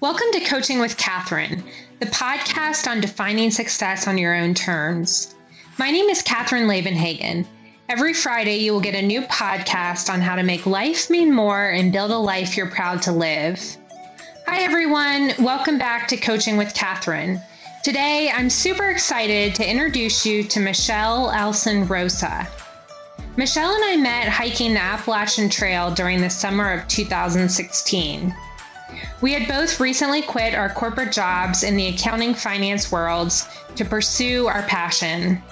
Welcome to Coaching with Catherine, the podcast on defining success on your own terms. My name is Catherine Lavenhagen. Every Friday, you will get a new podcast on how to make life mean more and build a life you're proud to live. Hi, everyone. Welcome back to Coaching with Catherine. Today, I'm super excited to introduce you to Michelle Elson Rosa. Michelle and I met hiking the Appalachian Trail during the summer of 2016. We had both recently quit our corporate jobs in the accounting finance worlds to pursue our passion.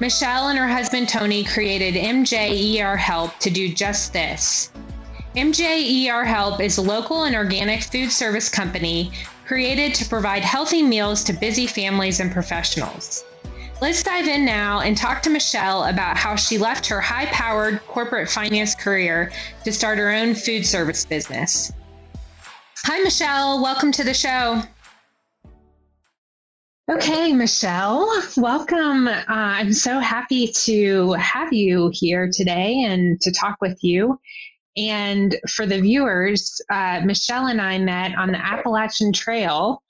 Michelle and her husband Tony created MJER Help to do just this. MJER Help is a local and organic food service company created to provide healthy meals to busy families and professionals. Let's dive in now and talk to Michelle about how she left her high powered corporate finance career to start her own food service business. Hi, Michelle. Welcome to the show. Okay, Michelle, welcome. Uh, I'm so happy to have you here today and to talk with you. And for the viewers, uh, Michelle and I met on the Appalachian Trail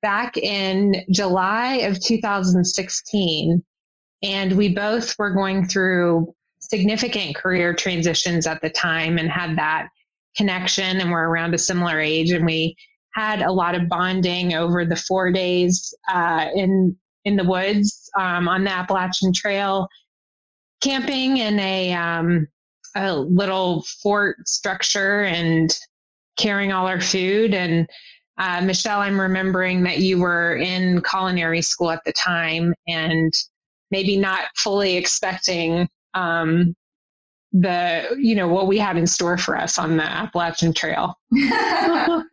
back in July of 2016. And we both were going through significant career transitions at the time and had that connection and we're around a similar age and we had a lot of bonding over the four days uh, in in the woods um, on the Appalachian Trail, camping in a um, a little fort structure and carrying all our food. And uh, Michelle, I'm remembering that you were in culinary school at the time and maybe not fully expecting um, the you know what we had in store for us on the Appalachian Trail. yes,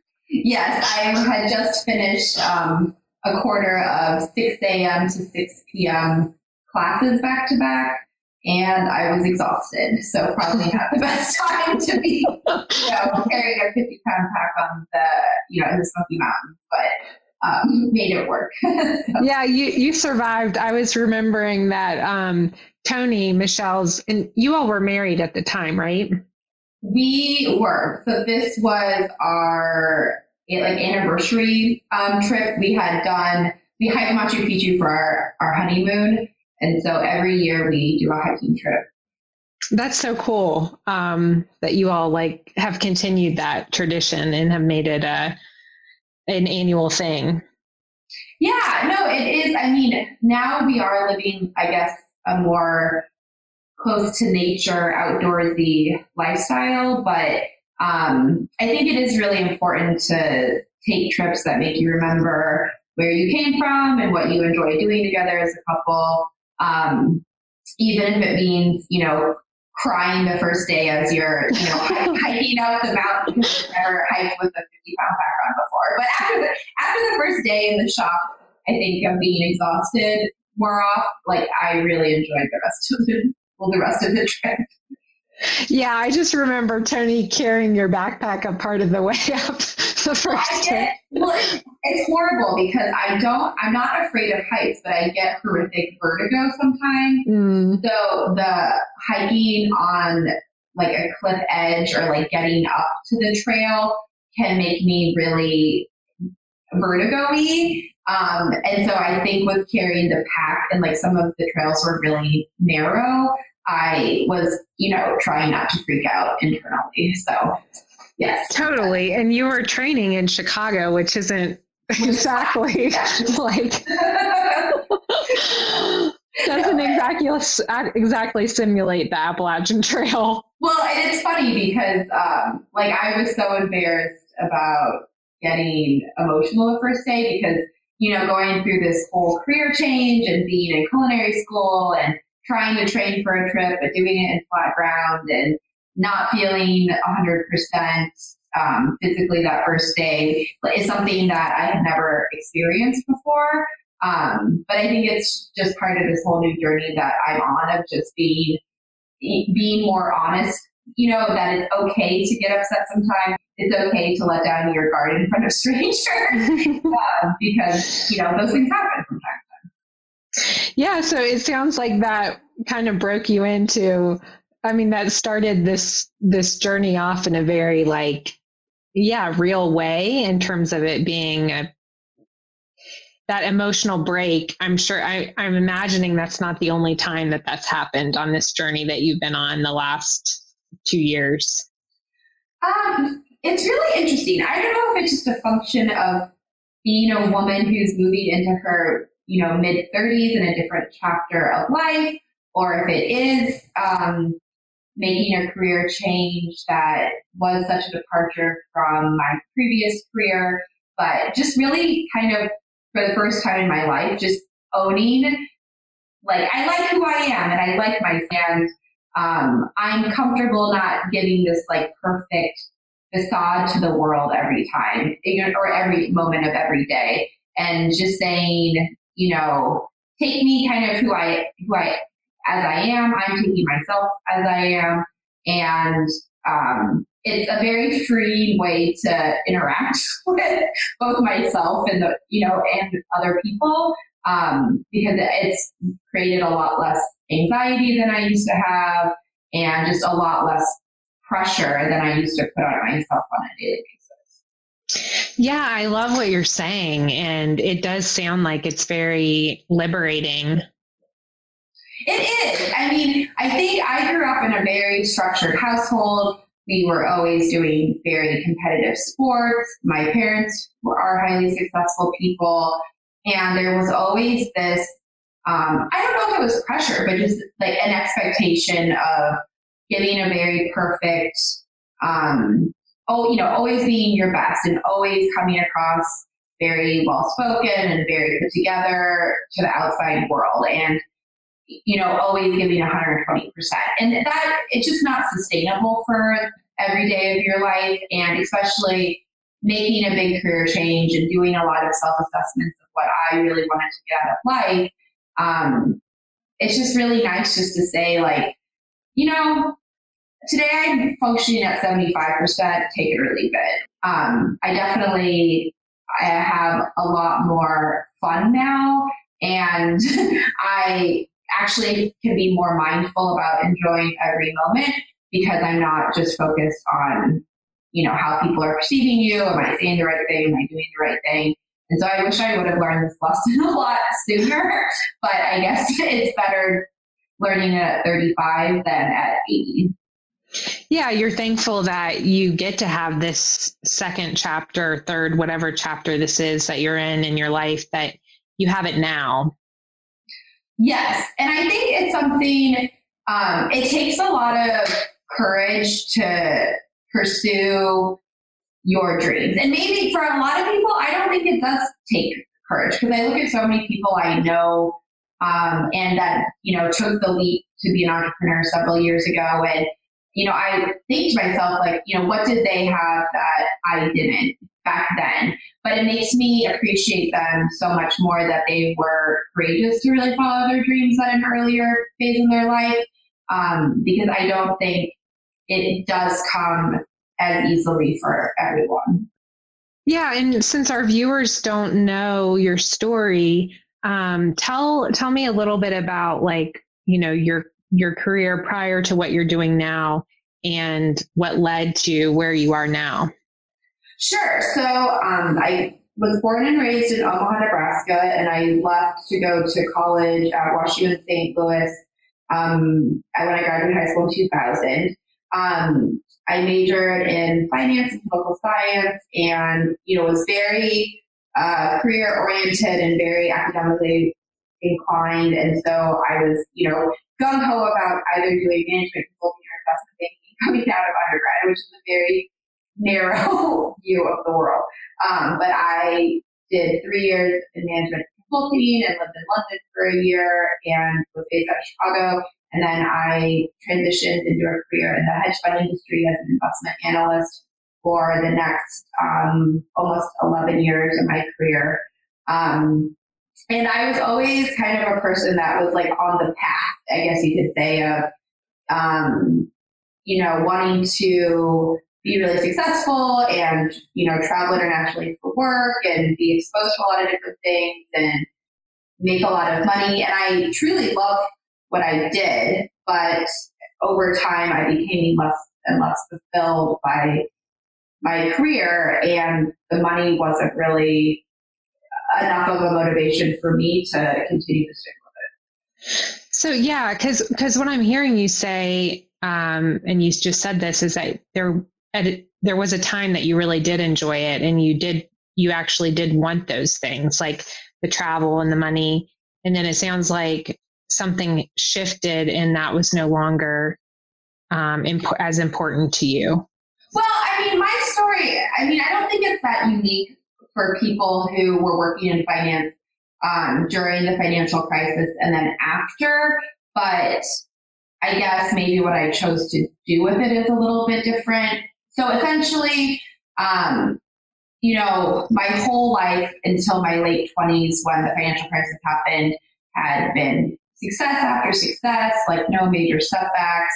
I had just finished um, a quarter of 6 a.m. to 6 p.m. classes back to back and I was exhausted. So probably not the best time to be, you know, carrying a 50 pound pack on the, you know, in the Smoky Mountains, but um, made it work. so. Yeah, you, you survived. I was remembering that um, Tony, Michelle's, and you all were married at the time, right? We were. So this was our like anniversary um, trip. We had done, we hiked Machu Picchu for our, our honeymoon and so every year we do a hiking trip. That's so cool um, that you all like have continued that tradition and have made it a an annual thing. Yeah, no, it is. I mean, now we are living, I guess, a more close to nature, outdoorsy lifestyle. But um, I think it is really important to take trips that make you remember where you came from and what you enjoy doing together as a couple. Um, even if it means, you know, crying the first day as you're, you know, hiking up the mountain because you've never hiked with a 50 pound pack on before. But after the, after the first day in the shop, I think of being exhausted more off, like I really enjoyed the rest of the, well, the rest of the trip. Yeah, I just remember Tony carrying your backpack a part of the way up the first day. Well, it's horrible because I don't, I'm not afraid of heights, but I get horrific vertigo sometimes. Mm. So the hiking on like a cliff edge or like getting up to the trail can make me really vertigo-y. Um, and so I think with carrying the pack and like some of the trails were really narrow, I was, you know, trying not to freak out internally. So, yes. Totally. And you were training in Chicago, which isn't exactly like doesn't exactly exactly simulate the Appalachian Trail. Well, and it's funny because um, like I was so embarrassed about getting emotional the first day because you know going through this whole career change and being in culinary school and trying to train for a trip, but doing it in flat ground and not feeling 100% um, physically that first day is something that I had never experienced before. Um, but I think it's just part of this whole new journey that I'm on of just being being more honest. You know that it's okay to get upset sometimes. It's okay to let down your guard in front of strangers uh, because you know those things happen from time yeah, so it sounds like that kind of broke you into I mean that started this this journey off in a very like yeah, real way in terms of it being a that emotional break. I'm sure I, I'm imagining that's not the only time that that's happened on this journey that you've been on the last two years. Um, it's really interesting. I don't know if it's just a function of being a woman who's moving into her, you know, mid 30s in a different chapter of life, or if it is um, making a career change that was such a departure from my previous career, but just really kind of for the first time in my life, just owning, like, I like who I am and I like my and um, I'm comfortable not giving this like perfect facade to the world every time or every moment of every day and just saying, you know, take me kind of who I, who I, as I am. I'm taking myself as I am. And, um, it's a very free way to interact with both myself and the, you know, and other people. Um, because it's created a lot less anxiety than I used to have and just a lot less pressure than I used to put on myself on a daily basis. Yeah, I love what you're saying. And it does sound like it's very liberating. It is. I mean, I think I grew up in a very structured household. We were always doing very competitive sports. My parents are highly successful people. And there was always this, um, I don't know if it was pressure, but just like an expectation of giving a very perfect, um, oh, you know, always being your best and always coming across very well spoken and very put together to the outside world. And, you know, always giving 120%. And that, it's just not sustainable for every day of your life. And especially making a big career change and doing a lot of self assessments of what I really wanted to get out of life. Um, it's just really nice just to say, like, you know, today I'm functioning at 75%, take it or leave it. Um, I definitely I have a lot more fun now and I actually can be more mindful about enjoying every moment because I'm not just focused on, you know, how people are perceiving you. Am I saying the right thing? Am I doing the right thing? And so I wish I would have learned this lesson a lot sooner, but I guess it's better learning it at 35 than at 80. Yeah, you're thankful that you get to have this second chapter, third, whatever chapter this is that you're in in your life, that you have it now. Yes. And I think it's something, um, it takes a lot of courage to pursue your dreams. And maybe for a lot of people, I don't think it does take courage because I look at so many people I know um, and that, you know, took the leap to be an entrepreneur several years ago and you know, I think to myself, like, you know, what did they have that I didn't back then? But it makes me appreciate them so much more that they were courageous to really follow their dreams at an earlier phase in their life. Um, because I don't think it does come as easily for everyone. Yeah, and since our viewers don't know your story, um, tell tell me a little bit about like you know your your career prior to what you're doing now and what led to where you are now? Sure. So um, I was born and raised in Omaha, Nebraska, and I left to go to college at Washington St. Louis um, when I graduated high school in 2000. Um, I majored in finance and political science, and you know was very uh, career oriented and very academically inclined. And so I was, you know, gung ho about either doing management consulting or investment banking coming out of undergrad, which is a very narrow view of the world. Um, but I did three years in management consulting and lived in London for a year and was based out of Chicago. And then I transitioned into a career in the hedge fund industry as an investment analyst for the next um, almost 11 years of my career. Um, and I was always kind of a person that was like on the path, I guess you could say, of, um, you know, wanting to be really successful and, you know, travel internationally for work and be exposed to a lot of different things and make a lot of money. And I truly loved what I did, but over time I became less and less fulfilled by my career and the money wasn't really enough of a motivation for me to continue to stick with it. So yeah, because because what I'm hearing you say, um, and you just said this, is that there there was a time that you really did enjoy it, and you did you actually did want those things like the travel and the money, and then it sounds like something shifted, and that was no longer um, imp- as important to you. Well, I mean, my story. I mean, I don't think it's that unique for people who were working in finance um, during the financial crisis and then after. But I guess maybe what I chose to do with it is a little bit different. So essentially, um, you know, my whole life until my late 20s when the financial crisis happened had been success after success, like no major setbacks,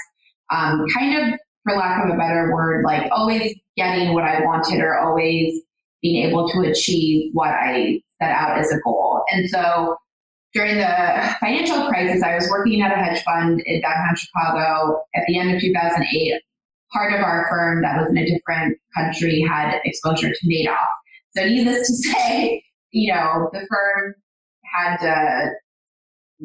um, kind of, for lack of a better word, like always getting what I wanted or always being able to achieve what I set out as a goal. And so during the financial crisis, I was working at a hedge fund in downtown Chicago at the end of 2008. Part of our firm that was in a different country had exposure to Madoff. So needless to say, you know, the firm had to,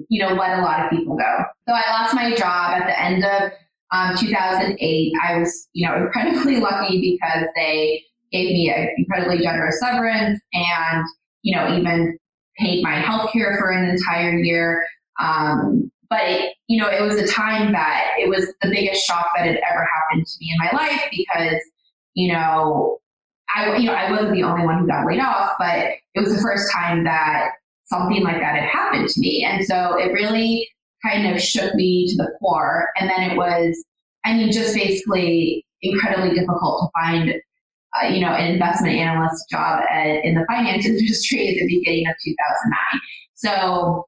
you know, let a lot of people go. So I lost my job at the end of um, 2008. I was, you know, incredibly lucky because they gave me an incredibly generous severance and, you know, even paid my health care for an entire year. Um, but it, you know, it was a time that it was the biggest shock that had ever happened to me in my life because, you know, I, you know, I wasn't the only one who got laid off, but it was the first time that something like that had happened to me. And so it really kind of shook me to the core. And then it was, I mean, just basically incredibly difficult to find uh, you know, an investment analyst job at, in the finance industry at the beginning of 2009. So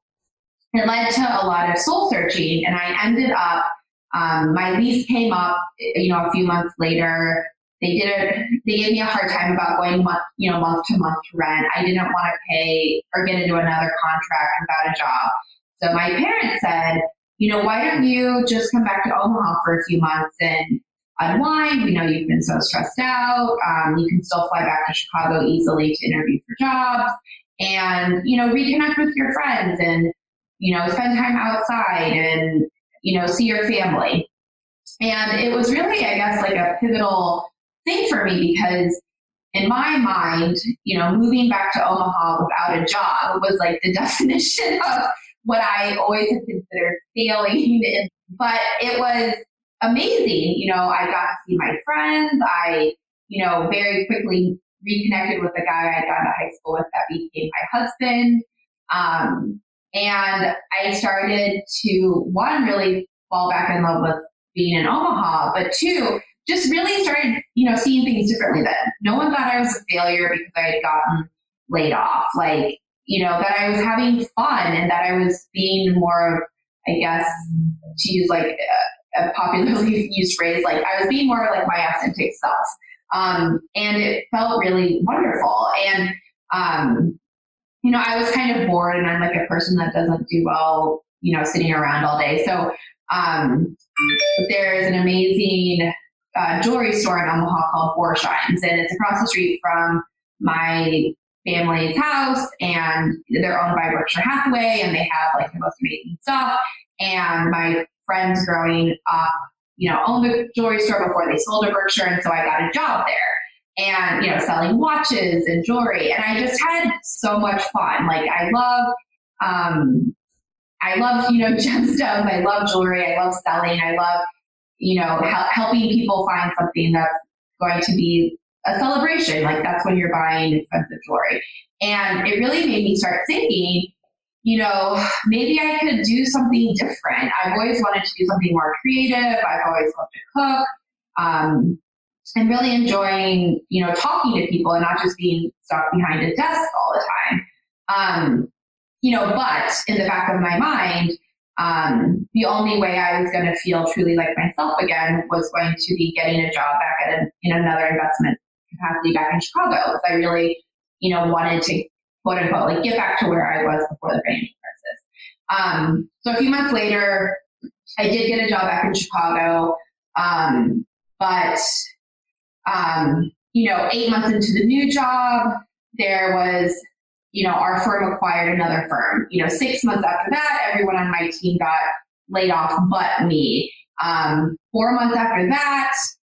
it led to a lot of soul searching, and I ended up. Um, my lease came up, you know, a few months later. They did it. They gave me a hard time about going month, you know, month to month to rent. I didn't want to pay or get into another contract without a job. So my parents said, you know, why don't you just come back to Omaha for a few months and unwind. We know you've been so stressed out. Um, you can still fly back to Chicago easily to interview for jobs and, you know, reconnect with your friends and, you know, spend time outside and, you know, see your family. And it was really, I guess, like a pivotal thing for me because in my mind, you know, moving back to Omaha without a job was like the definition of what I always have considered failing. But it was amazing. You know, I got to see my friends. I, you know, very quickly reconnected with the guy I'd gone to high school with that became my husband. Um, and I started to, one, really fall back in love with being in Omaha, but two, just really started, you know, seeing things differently then. No one thought I was a failure because I had gotten laid off. Like, you know, that I was having fun and that I was being more of, I guess, to use like a popularly used phrase, like I was being more like my authentic self. Um, and it felt really wonderful. And, um, you know, I was kind of bored and I'm like a person that doesn't do well, you know, sitting around all day. So, um, there's an amazing uh, jewelry store in Omaha called Borsheims, and it's across the street from my family's house, and they're owned by Berkshire Hathaway, and they have like the most amazing stuff. And my friends growing up, you know, owned a jewelry store before they sold to Berkshire. And so I got a job there and, you know, selling watches and jewelry. And I just had so much fun. Like I love, um, I love, you know, gemstones. I love jewelry. I love selling. I love, you know, hel- helping people find something that's going to be a celebration. Like that's when you're buying expensive jewelry. And it really made me start thinking, you know, maybe I could do something different. I've always wanted to do something more creative. I've always loved to cook. Um, and really enjoying, you know, talking to people and not just being stuck behind a desk all the time. Um, you know, but in the back of my mind, um, the only way I was going to feel truly like myself again was going to be getting a job back at in another investment capacity back in Chicago because I really, you know, wanted to quote unquote, like get back to where I was before the financial crisis. Um, so a few months later, I did get a job back in Chicago, um, but um, you know, eight months into the new job, there was, you know, our firm acquired another firm. You know, six months after that, everyone on my team got laid off but me. Um, four months after that,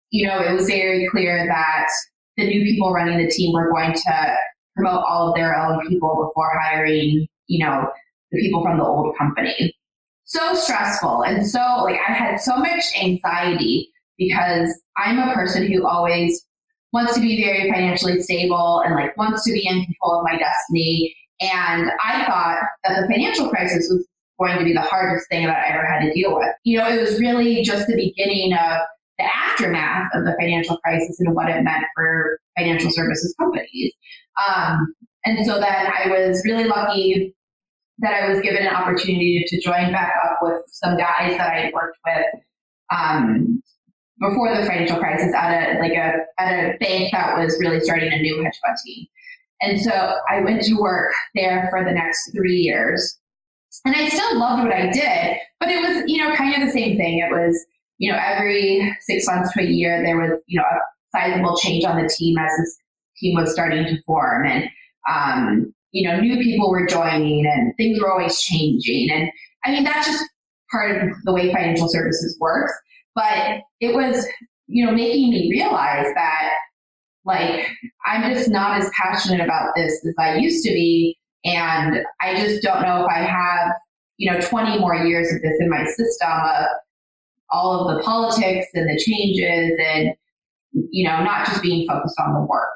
you know, it was very clear that the new people running the team were going to promote all of their own people before hiring, you know, the people from the old company. So stressful. And so, like, I had so much anxiety because I'm a person who always wants to be very financially stable and like wants to be in control of my destiny. And I thought that the financial crisis was going to be the hardest thing that I ever had to deal with. You know, it was really just the beginning of the aftermath of the financial crisis and what it meant for financial services companies. Um, and so then I was really lucky that I was given an opportunity to join back up with some guys that I had worked with um, before the financial crisis at a like a at a bank that was really starting a new hedge fund team. And so I went to work there for the next three years. And I still loved what I did, but it was, you know, kind of the same thing. It was, you know, every six months to a year, there was, you know, a sizable change on the team as this team was starting to form. And, um, you know, new people were joining and things were always changing. And I mean, that's just part of the way financial services works. But it was, you know, making me realize that like I'm just not as passionate about this as I used to be. And I just don't know if I have, you know, 20 more years of this in my system of all of the politics and the changes and, you know, not just being focused on the work.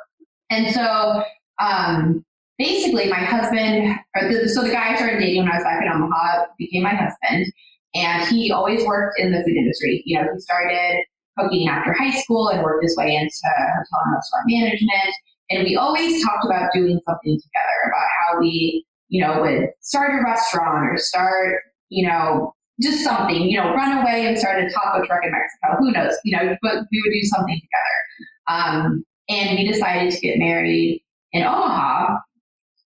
And so, um, basically my husband, the, so the guy I started dating when I was back in Omaha became my husband. And he always worked in the food industry. You know, he started cooking after high school and worked his way into hotel and restaurant management. And we always talked about doing something together about how we, you know, would start a restaurant or start, you know, just something, you know, run away and start a taco truck in Mexico. Who knows? You know, but we would do something together. Um, and we decided to get married in Omaha.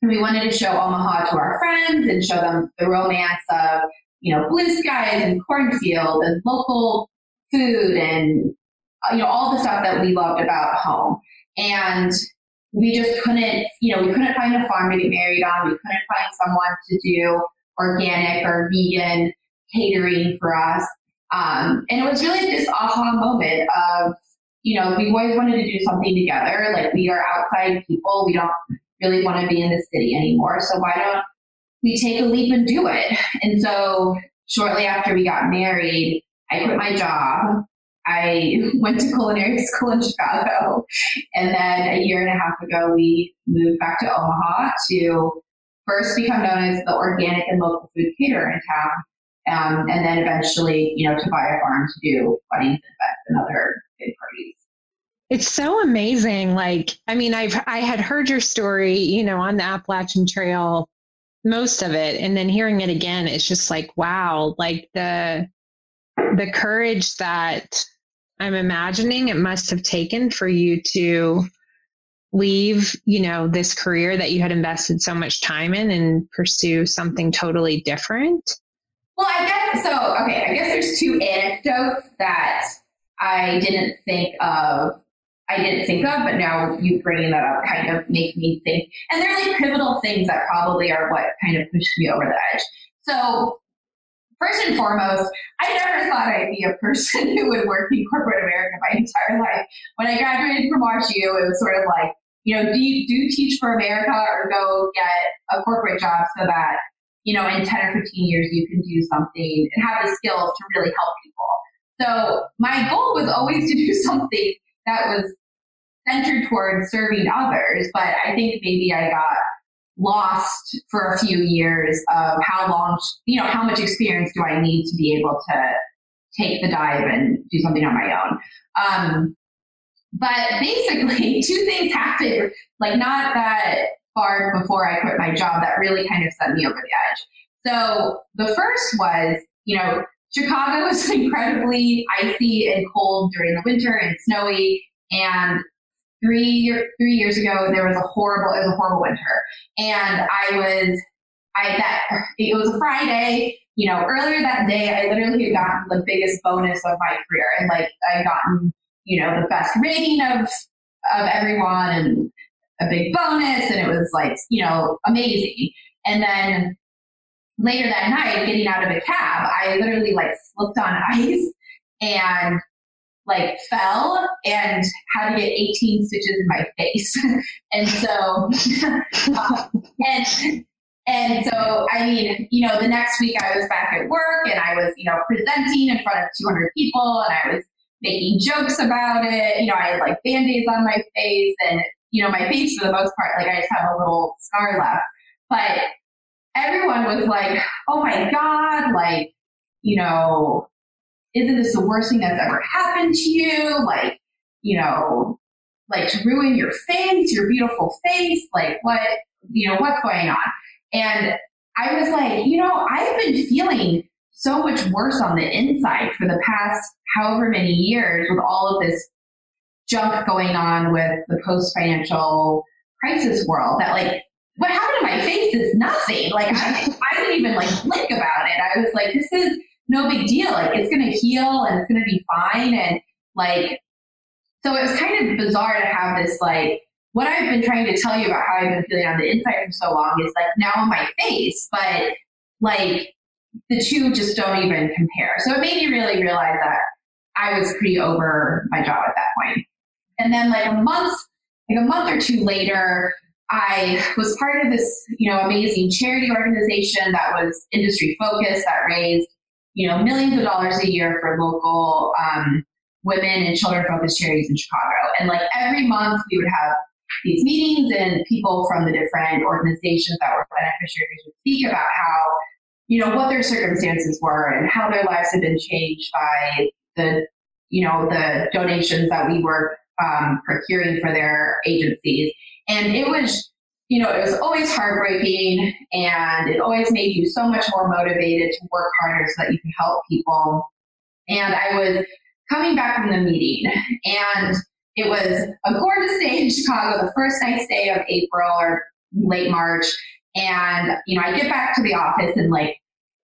And we wanted to show Omaha to our friends and show them the romance of you know, blue skies and cornfield and local food and, you know, all the stuff that we loved about home. And we just couldn't, you know, we couldn't find a farm to get married on. We couldn't find someone to do organic or vegan catering for us. Um, and it was really this aha moment of, you know, we always wanted to do something together. Like we are outside people. We don't really want to be in the city anymore. So why don't we take a leap and do it. And so shortly after we got married, I quit my job. I went to culinary school in Chicago. And then a year and a half ago, we moved back to Omaha to first become known as the organic and local food caterer in town. Um, and then eventually, you know, to buy a farm to do weddings and events and other big parties. It's so amazing. Like, I mean, I've I had heard your story, you know, on the Appalachian Trail most of it and then hearing it again it's just like wow like the the courage that i'm imagining it must have taken for you to leave you know this career that you had invested so much time in and pursue something totally different well i guess so okay i guess there's two anecdotes that i didn't think of I didn't think of, but now you bringing that up kind of make me think. And they're like pivotal things that probably are what kind of pushed me over the edge. So first and foremost, I never thought I'd be a person who would work in corporate America my entire life. When I graduated from WashU, it was sort of like, you know, do you do teach for America or go get a corporate job so that, you know, in 10 or 15 years you can do something and have the skills to really help people. So my goal was always to do something that was centered towards serving others, but I think maybe I got lost for a few years of how long, you know, how much experience do I need to be able to take the dive and do something on my own. Um, but basically, two things happened, like not that far before I quit my job, that really kind of set me over the edge. So the first was, you know, Chicago was incredibly icy and cold during the winter and snowy. And three year, three years ago, there was a horrible, it was a horrible winter. And I was, I, that, it was a Friday, you know, earlier that day, I literally had gotten the biggest bonus of my career. And like, I gotten, you know, the best rating of, of everyone and a big bonus and it was like, you know, amazing. And then later that night, getting out of a cab, I literally like slipped on ice and like fell and had to get 18 stitches in my face. and so, and, and so, I mean, you know, the next week I was back at work and I was, you know, presenting in front of 200 people and I was making jokes about it. You know, I had like band-aids on my face and, you know, my face for the most part, like I just have a little scar left. But everyone was like, oh my God, like, you know, isn't this the worst thing that's ever happened to you? Like, you know, like to ruin your face, your beautiful face, like what, you know, what's going on? And I was like, you know, I've been feeling so much worse on the inside for the past however many years with all of this junk going on with the post financial crisis world that like what happened to my face is nothing. Like I, I didn't even like blink about it. I was like, this is no big deal. Like it's going to heal and it's going to be fine. And like, so it was kind of bizarre to have this like, what I've been trying to tell you about how I've been feeling on the inside for so long is like now on my face, but like the two just don't even compare. So it made me really realize that I was pretty over my job at that point. And then like a month, like a month or two later, I was part of this, you know, amazing charity organization that was industry focused that raised, you know, millions of dollars a year for local um, women and children focused charities in Chicago. And like every month we would have these meetings and people from the different organizations that were beneficiaries would speak about how, you know, what their circumstances were and how their lives had been changed by the, you know, the donations that we were um, procuring for their agencies. And it was, you know, it was always heartbreaking and it always made you so much more motivated to work harder so that you can help people. And I was coming back from the meeting and it was a gorgeous day in Chicago, the first nice day of April or late March. And, you know, I get back to the office and like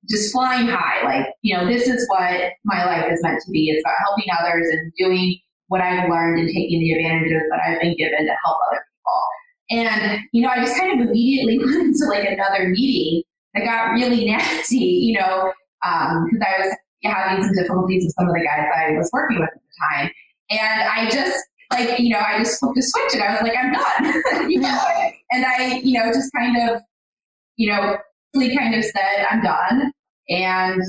just flying high, like, you know, this is what my life is meant to be. It's about helping others and doing what I've learned and taking the advantages that I've been given to help other people. And, you know, I just kind of immediately went into like another meeting that got really nasty, you know, because um, I was having some difficulties with some of the guys I was working with at the time. And I just, like, you know, I just flipped a switch and I was like, I'm done, you know, and I, you know, just kind of, you know, kind of said, I'm done and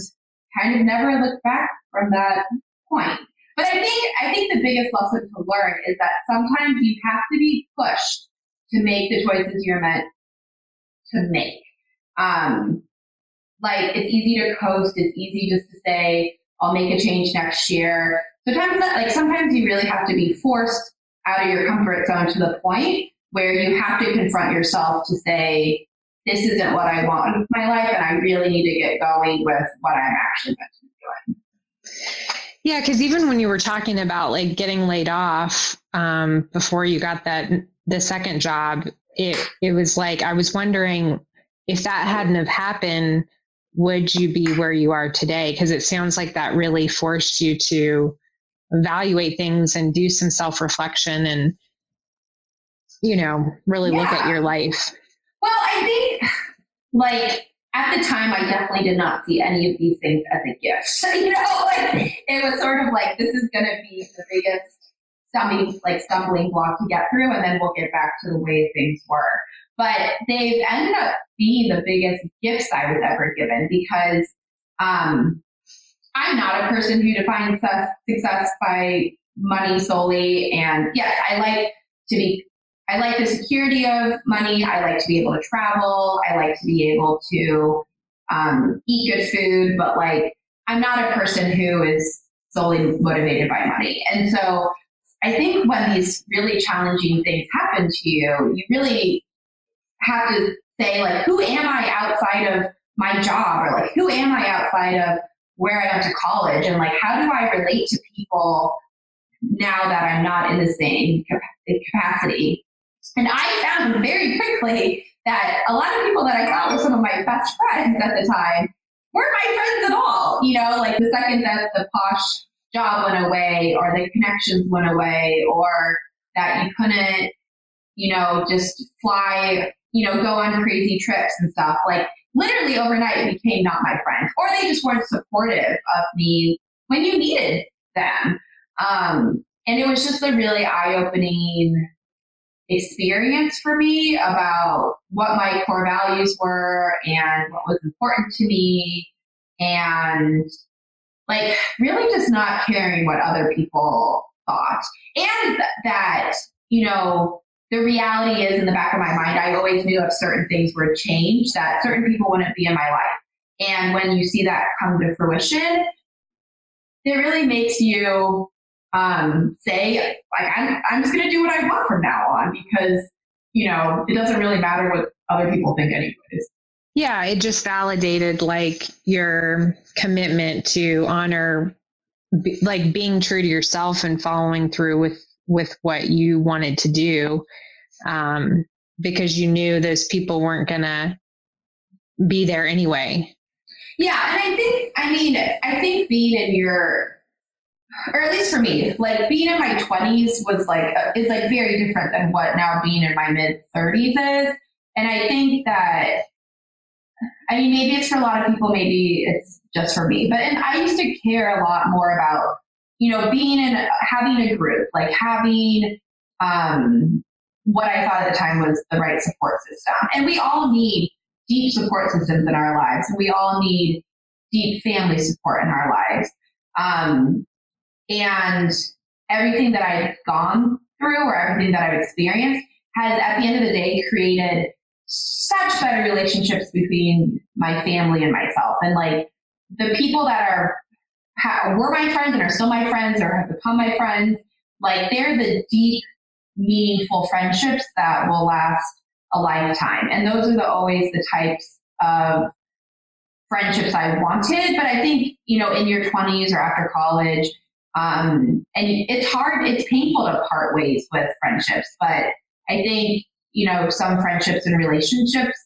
kind of never looked back from that point. But I think I think the biggest lesson to learn is that sometimes you have to be pushed to make the choices you're meant to make. Um, like it's easy to coast. It's easy just to say, "I'll make a change next year." Sometimes, like sometimes you really have to be forced out of your comfort zone to the point where you have to confront yourself to say, "This isn't what I want in my life, and I really need to get going with what I'm actually meant to be doing." Yeah, because even when you were talking about like getting laid off um, before you got that the second job, it it was like I was wondering if that hadn't have happened, would you be where you are today? Because it sounds like that really forced you to evaluate things and do some self reflection and you know really yeah. look at your life. Well, I think like at the time, I definitely did not see any of these things as a gift. you know, like it was sort of like this is going to be the biggest stumbling, like stumbling block to get through, and then we'll get back to the way things were. But they've ended up being the biggest gifts I was ever given because um, I'm not a person who defines success by money solely. And yes, I like to be I like the security of money. I like to be able to travel. I like to be able to um, eat good food, but like I'm not a person who is solely motivated by money. And so I think when these really challenging things happen to you, you really have to say like, who am I outside of my job or like, who am I outside of where I went to college? And like, how do I relate to people now that I'm not in the same capacity? And I found very quickly that a lot of people that I thought were some of my best friends at the time weren't my friends at all. You know, like the second that the posh job went away or the connections went away or that you couldn't, you know, just fly, you know, go on crazy trips and stuff. Like literally overnight became not my friends, or they just weren't supportive of me when you needed them. Um, and it was just a really eye opening experience for me about what my core values were and what was important to me and like really just not caring what other people thought. And th- that you know the reality is in the back of my mind i always knew if certain things were changed that certain people wouldn't be in my life. And when you see that come to fruition it really makes you um, say like I'm, I'm just going to do what I want from now on because you know it doesn't really matter what other people think anyways. Yeah, it just validated like your commitment to honor like being true to yourself and following through with with what you wanted to do um, because you knew those people weren't going to be there anyway. Yeah, and I think I mean I think being in your or at least for me, like being in my 20s was like, uh, is like very different than what now being in my mid 30s is. And I think that, I mean, maybe it's for a lot of people, maybe it's just for me, but and I used to care a lot more about, you know, being in, having a group, like having, um, what I thought at the time was the right support system. And we all need deep support systems in our lives. We all need deep family support in our lives. Um, and everything that I've gone through or everything that I've experienced has at the end of the day created such better relationships between my family and myself. And like the people that are were my friends and are still my friends or have become my friends, like they're the deep, meaningful friendships that will last a lifetime. And those are the, always the types of friendships I wanted. But I think, you know, in your 20s or after college, um, and it's hard, it's painful to part ways with friendships, but I think, you know, some friendships and relationships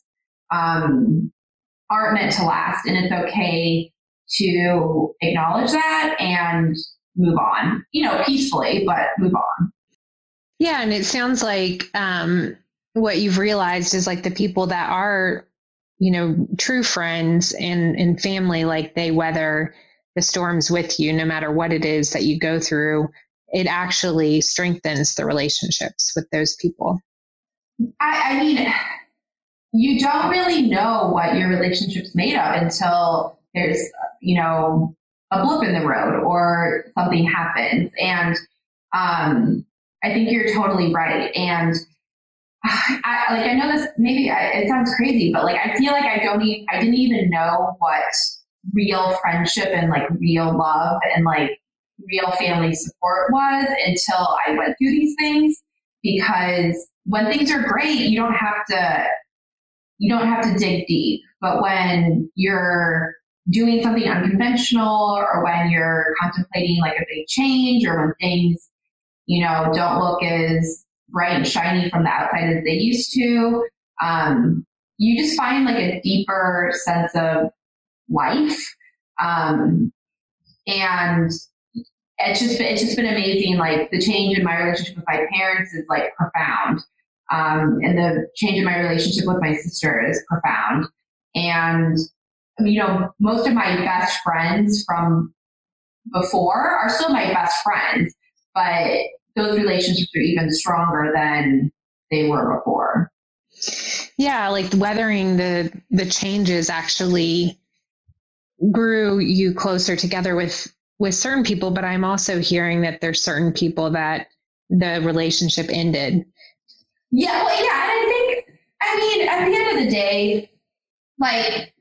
um, aren't meant to last. And it's okay to acknowledge that and move on, you know, peacefully, but move on. Yeah. And it sounds like um, what you've realized is like the people that are, you know, true friends and, and family, like they weather the storms with you, no matter what it is that you go through, it actually strengthens the relationships with those people. I, I mean, you don't really know what your relationship's made of until there's, you know, a blip in the road or something happens. And um, I think you're totally right. And I, like I know this maybe I, it sounds crazy, but like I feel like I don't even I didn't even know what real friendship and like real love and like real family support was until I went through these things because when things are great, you don't have to you don't have to dig deep. But when you're doing something unconventional or when you're contemplating like a big change or when things, you know, don't look as bright and shiny from the outside as they used to, um, you just find like a deeper sense of life. Um, and it's just it's just been amazing. Like the change in my relationship with my parents is like profound. Um, and the change in my relationship with my sister is profound. And, you know, most of my best friends from before are still my best friends, but those relationships are even stronger than they were before. Yeah, like weathering the the changes actually grew you closer together with with certain people but i'm also hearing that there's certain people that the relationship ended yeah well yeah and i think i mean at the end of the day like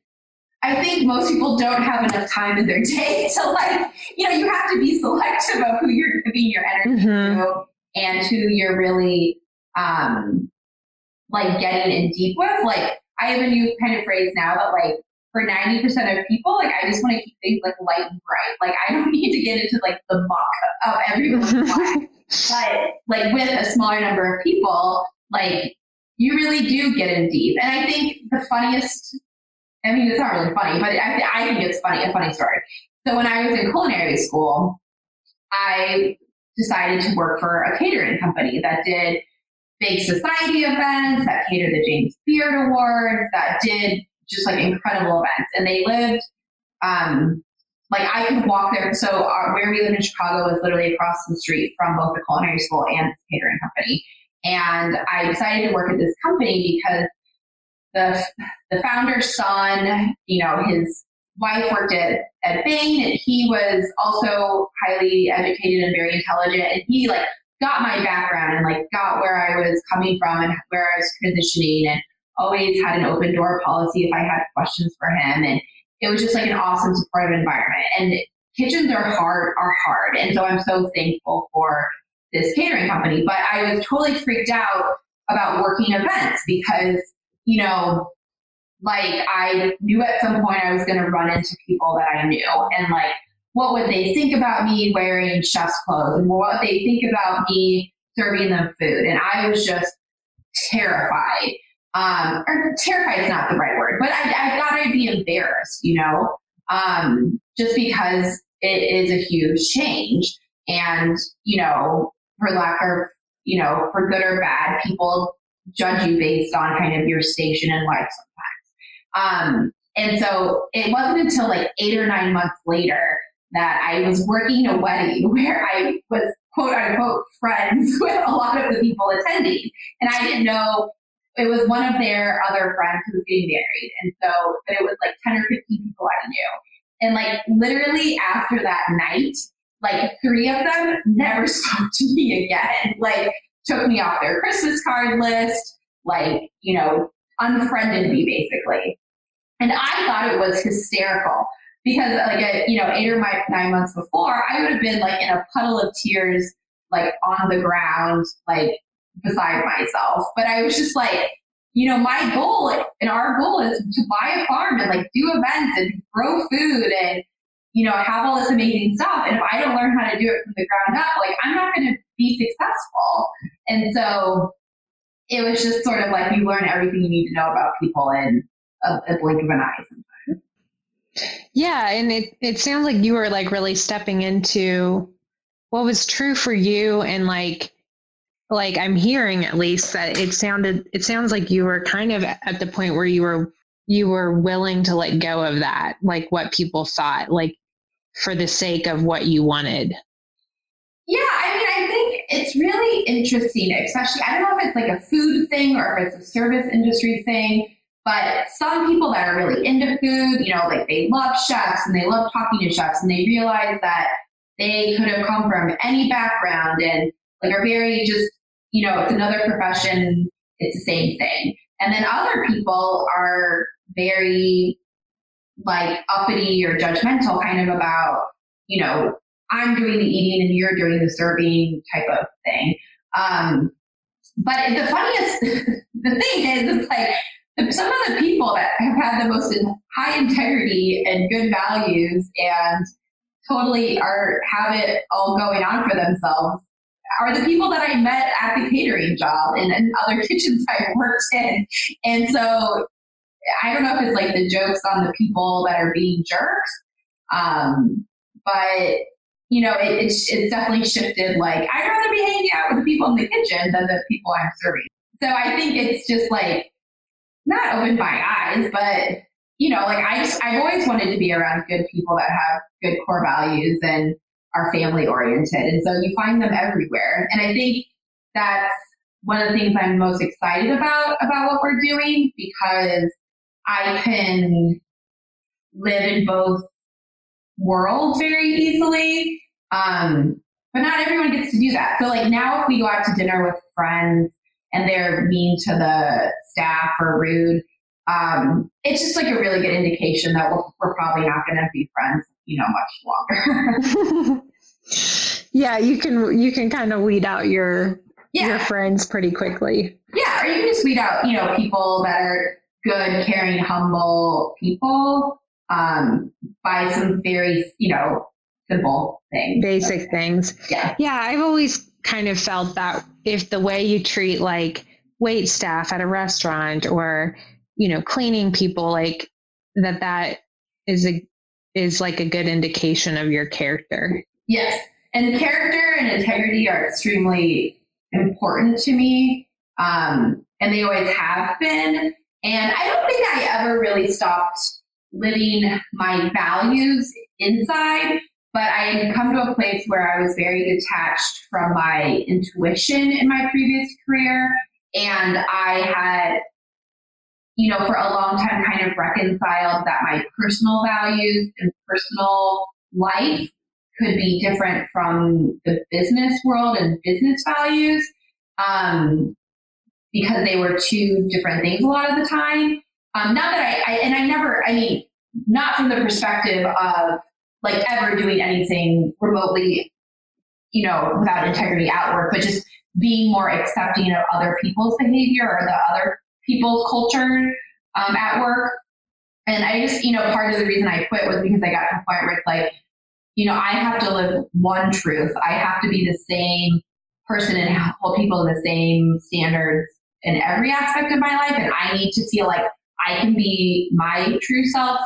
i think most people don't have enough time in their day to like you know you have to be selective of who you're giving your energy mm-hmm. to and who you're really um like getting in deep with like i have a new kind of phrase now that like for 90% of people, like I just want to keep things like light and bright. Like I don't need to get into like the muck of everyone's life. But like with a smaller number of people, like you really do get in deep. And I think the funniest, I mean, it's not really funny, but I, I think it's funny, a funny story. So when I was in culinary school, I decided to work for a catering company that did big society events, that catered the James Beard Awards, that did just like incredible events. And they lived, um, like I could walk there. So our, where we live in Chicago is literally across the street from both the culinary school and the catering company. And I decided to work at this company because the the founder's son, you know, his wife worked at, at Bain and he was also highly educated and very intelligent and he like got my background and like got where I was coming from and where I was transitioning and always had an open door policy if I had questions for him. And it was just like an awesome supportive environment. And kitchens are hard are hard. And so I'm so thankful for this catering company. But I was totally freaked out about working events because you know like I knew at some point I was going to run into people that I knew. And like what would they think about me wearing chef's clothes? And what would they think about me serving them food? And I was just terrified um, or terrified is not the right word, but I, I thought I'd be embarrassed, you know, um, just because it is a huge change. And, you know, for lack of, you know, for good or bad, people judge you based on kind of your station in life sometimes. Um, and so it wasn't until like eight or nine months later that I was working a wedding where I was quote unquote friends with a lot of the people attending. And I didn't know it was one of their other friends who was getting married. And so, but it was like 10 or 15 people I knew. And like literally after that night, like three of them never spoke to me again. Like took me off their Christmas card list, like, you know, unfriended me basically. And I thought it was hysterical because like, a, you know, eight or nine months before, I would have been like in a puddle of tears, like on the ground, like beside myself. But I was just like, you know, my goal and our goal is to buy a farm and like do events and grow food and, you know, have all this amazing stuff. And if I don't learn how to do it from the ground up, like I'm not going to be successful. And so it was just sort of like you learn everything you need to know about people in a, a blink of an eye sometimes. Yeah. And it, it sounds like you were like really stepping into what was true for you and like, like I'm hearing at least that it sounded it sounds like you were kind of at the point where you were you were willing to let go of that, like what people thought, like for the sake of what you wanted. Yeah, I mean, I think it's really interesting, especially I don't know if it's like a food thing or if it's a service industry thing, but some people that are really into food, you know, like they love chefs and they love talking to chefs and they realize that they could have come from any background and like are very just you know, it's another profession, it's the same thing. And then other people are very like uppity or judgmental kind of about, you know, I'm doing the eating and you're doing the serving type of thing. Um, but the funniest, the thing is, it's like some of the people that have had the most high integrity and good values and totally are have it all going on for themselves are the people that I met at the catering job and, and other kitchens I worked in. And so I don't know if it's like the jokes on the people that are being jerks. Um, but you know, it, it's, it's definitely shifted. Like I'd rather be hanging out with the people in the kitchen than the people I'm serving. So I think it's just like not opened my eyes, but you know, like I just, I've always wanted to be around good people that have good core values and are family oriented. And so you find them everywhere. And I think that's one of the things I'm most excited about, about what we're doing because I can live in both worlds very easily. Um, but not everyone gets to do that. So like now if we go out to dinner with friends and they're mean to the staff or rude, um, it's just like a really good indication that we're, we're probably not going to be friends you know, much longer. yeah, you can you can kind of weed out your yeah. your friends pretty quickly. Yeah, or you can just weed out, you know, people that are good, caring, humble people um, by some very, you know, simple things. Basic things. Yeah. Yeah, I've always kind of felt that if the way you treat like wait staff at a restaurant or, you know, cleaning people like that that is a is like a good indication of your character. Yes. and character and integrity are extremely important to me. Um, and they always have been. And I don't think I ever really stopped living my values inside, but I had come to a place where I was very detached from my intuition in my previous career. And I had, you know, for a long time kind of reconciled that my personal values and personal life could be different from the business world and business values. Um, because they were two different things a lot of the time. Um, not that I, I, and I never, I mean, not from the perspective of like ever doing anything remotely, you know, without integrity at work, but just being more accepting of other people's behavior or the other people's culture um, at work. And I just, you know, part of the reason I quit was because I got to a point where it's like, you know, I have to live one truth. I have to be the same person and hold people to the same standards in every aspect of my life. And I need to feel like I can be my true self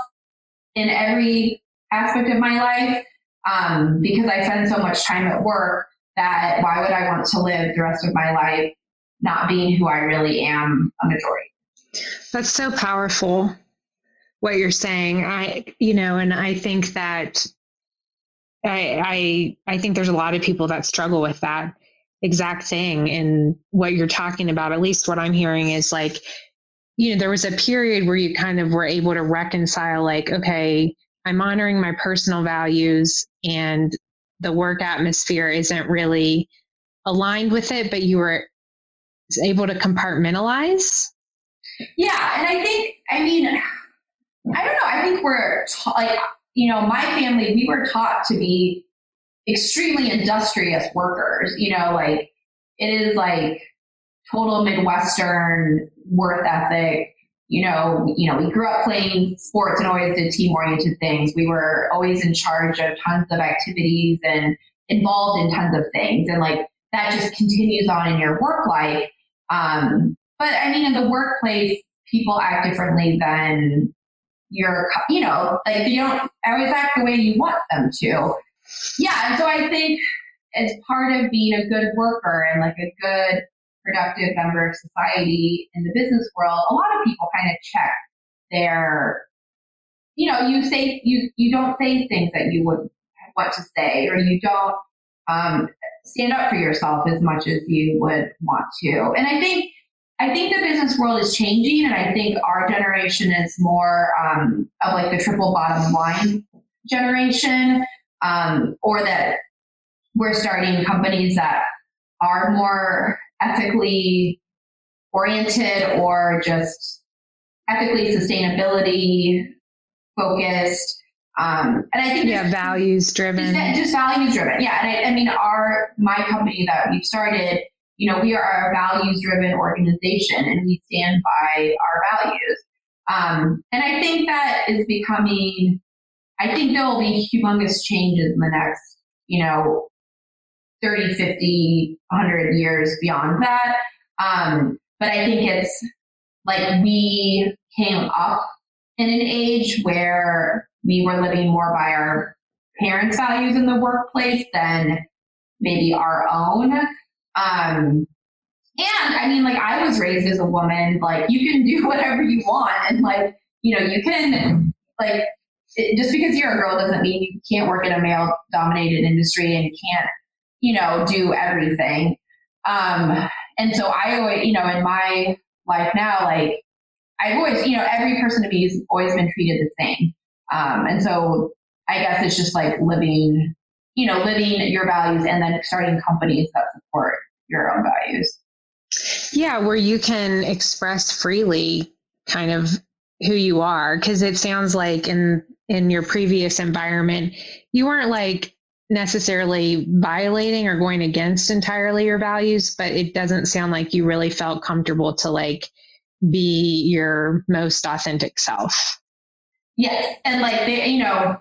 in every aspect of my life. Um, because I spend so much time at work that why would I want to live the rest of my life not being who I really am a majority? That's so powerful what you're saying. I, you know, and I think that I, I, I think there's a lot of people that struggle with that exact thing. And what you're talking about, at least what I'm hearing is like, you know, there was a period where you kind of were able to reconcile, like, okay, I'm honoring my personal values and the work atmosphere isn't really aligned with it, but you were able to compartmentalize. Yeah. And I think, I mean, I don't know. I think we're ta- like, you know, my family, we were taught to be extremely industrious workers. You know, like it is like total Midwestern worth ethic. You know, you know, we grew up playing sports and always did team oriented things. We were always in charge of tons of activities and involved in tons of things. And like that just continues on in your work life. Um, but I mean, in the workplace, people act differently than your, you know, like you don't always act the way you want them to. Yeah, so I think as part of being a good worker and like a good productive member of society in the business world, a lot of people kind of check their, you know, you say you you don't say things that you would want to say, or you don't um, stand up for yourself as much as you would want to. And I think I think the business world is changing, and I think our generation is more um, of like the triple bottom line generation um, or that we're starting companies that are more ethically oriented or just ethically sustainability focused. Um, and I think yeah, values driven, just, just, values driven. Yeah, and I, I mean, our my company that we've started, you know, we are a values driven organization, and we stand by our values. Um, and I think that is becoming I think there will be humongous changes in the next, you know, 30, 50, 100 years beyond that. Um, but I think it's like we came up in an age where we were living more by our parents' values in the workplace than maybe our own. Um, and I mean, like I was raised as a woman, like you can do whatever you want and like, you know, you can like it, just because you're a girl doesn't mean you can't work in a male dominated industry and can't, you know, do everything. Um, and so I always, you know, in my life now, like I've always, you know, every person to me has always been treated the same. Um, and so I guess it's just like living, you know, living your values and then starting companies that support your own values. Yeah, where you can express freely kind of who you are because it sounds like in in your previous environment, you weren't like necessarily violating or going against entirely your values, but it doesn't sound like you really felt comfortable to like be your most authentic self. Yes. And like, they, you know,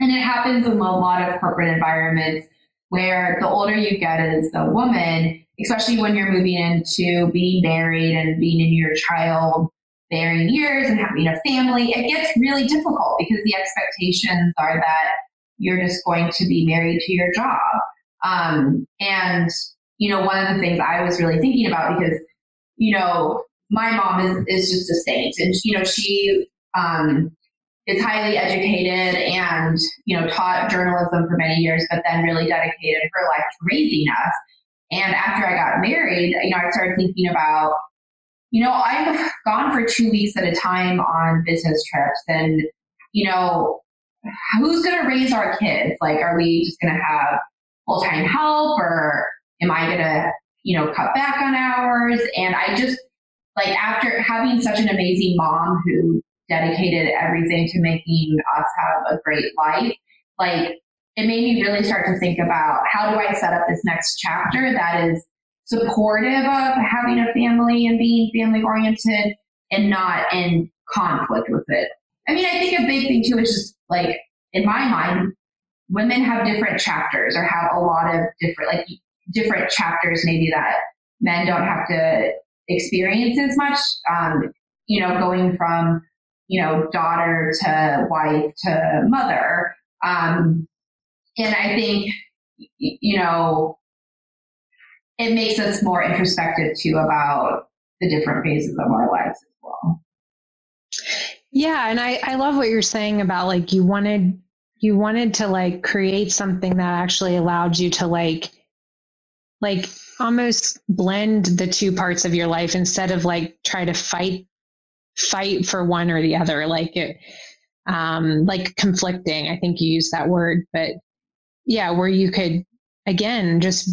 and it happens in a lot of corporate environments where the older you get as a woman, especially when you're moving into being married and being in your child bearing years and having a family, it gets really difficult because the expectations are that you're just going to be married to your job. Um, and, you know, one of the things I was really thinking about because, you know, my mom is, is just a saint and, you know, she, um, is highly educated and, you know, taught journalism for many years, but then really dedicated her life to raising us. And after I got married, you know, I started thinking about, you know, I'm gone for two weeks at a time on business trips and, you know, who's going to raise our kids? Like, are we just going to have full time help or am I going to, you know, cut back on hours? And I just, like, after having such an amazing mom who dedicated everything to making us have a great life, like, it made me really start to think about how do I set up this next chapter that is supportive of having a family and being family oriented and not in conflict with it. I mean, I think a big thing too is just like in my mind, women have different chapters or have a lot of different, like different chapters maybe that men don't have to experience as much. Um, you know, going from, you know, daughter to wife to mother. Um, and I think, you know, it makes us more introspective too about the different phases of our lives as well. Yeah, and I I love what you're saying about like you wanted you wanted to like create something that actually allowed you to like like almost blend the two parts of your life instead of like try to fight fight for one or the other. Like it um like conflicting i think you used that word but yeah where you could again just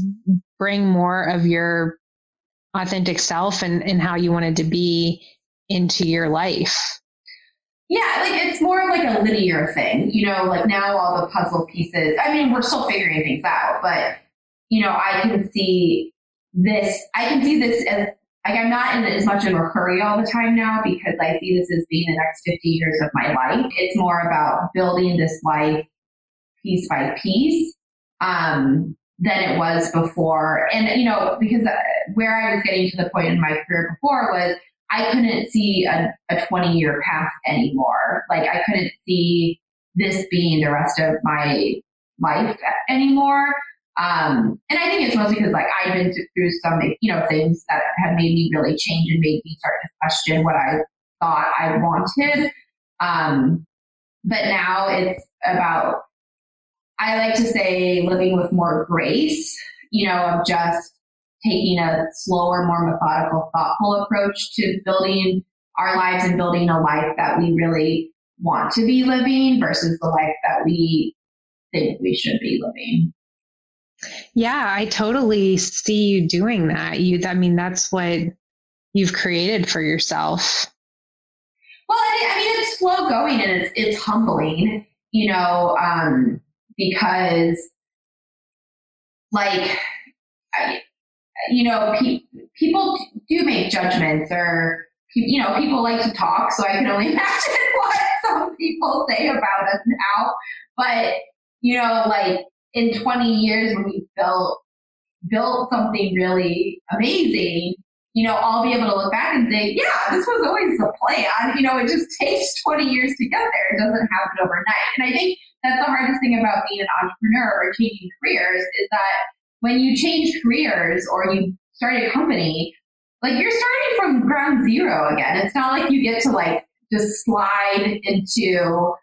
bring more of your authentic self and, and how you wanted to be into your life. Yeah, like it's more of like a linear thing, you know, like now all the puzzle pieces, I mean, we're still figuring things out, but, you know, I can see this, I can see this as, like, I'm not in as much of a hurry all the time now because I see this as being the next 50 years of my life. It's more about building this life piece by piece, um, than it was before. And, you know, because uh, where I was getting to the point in my career before was I couldn't see a, a 20 year path anymore. Like I couldn't see this being the rest of my life anymore. Um, and I think it's mostly because like I've been through some, you know, things that have made me really change and made me start to question what I thought I wanted. Um, but now it's about, I like to say living with more grace, you know, of just taking a slower, more methodical, thoughtful approach to building our lives and building a life that we really want to be living versus the life that we think we should be living. Yeah, I totally see you doing that. You, I mean, that's what you've created for yourself. Well, I mean, it's slow going and it's it's humbling, you know, um, because like I, you know, pe- people do make judgments or, you know, people like to talk, so I can only imagine what some people say about us now. But, you know, like in 20 years when we built, built something really amazing, you know, I'll be able to look back and say, yeah, this was always the plan. You know, it just takes 20 years to get there. It doesn't happen overnight. And I think that's the hardest thing about being an entrepreneur or changing careers is that when you change careers or you start a company, like you're starting from ground zero again. It's not like you get to like just slide into,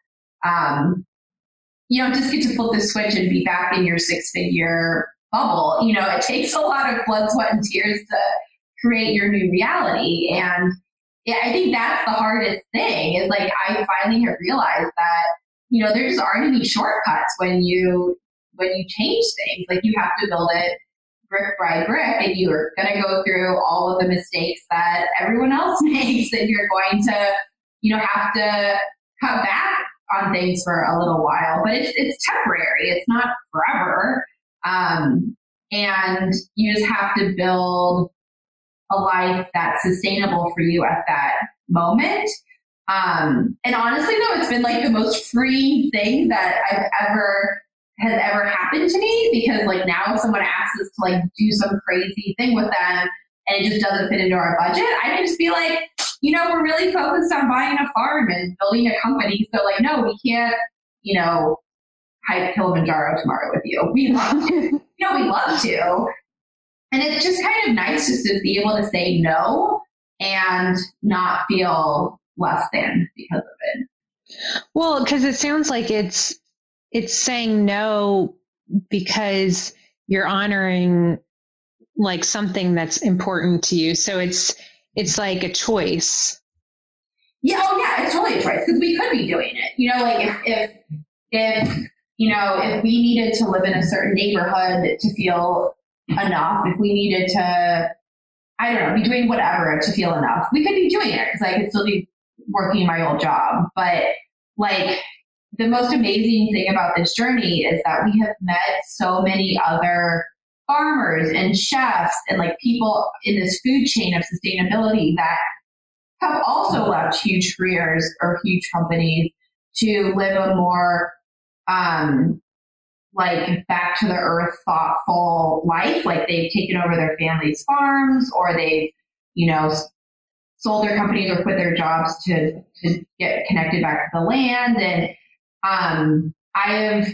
um, you don't just get to flip the switch and be back in your six figure bubble. You know, it takes a lot of blood, sweat, and tears to create your new reality. And yeah, I think that's the hardest thing is like I finally have realized that, you know, there just aren't any shortcuts when you when you change things. Like you have to build it brick by brick and you're going to go through all of the mistakes that everyone else makes and you're going to, you know, have to cut back on things for a little while, but it's, it's temporary. It's not forever. Um, and you just have to build a life that's sustainable for you at that moment. Um, and honestly, though, it's been like the most freeing thing that I've ever has ever happened to me because like now if someone asks us to like do some crazy thing with them and it just doesn't fit into our budget, I can just be like, you know, we're really focused on buying a farm and building a company. So like, no, we can't, you know, hike Kilimanjaro tomorrow with you. We love to. you know, we love to. And it's just kind of nice just to be able to say no and not feel less than because of it. Well, because it sounds like it's it's saying no because you're honoring like something that's important to you. So it's it's like a choice. Yeah, oh yeah, it's totally a choice because we could be doing it. You know, like if if if you know if we needed to live in a certain neighborhood to feel enough, if we needed to, I don't know, be doing whatever to feel enough, we could be doing it because I could still be working my old job. But like the most amazing thing about this journey is that we have met so many other farmers and chefs and like people in this food chain of sustainability that have also left huge careers or huge companies to live a more um, like back to the earth thoughtful life. Like they've taken over their family's farms or they've you know sold their companies or quit their jobs to to get connected back to the land. And um, i have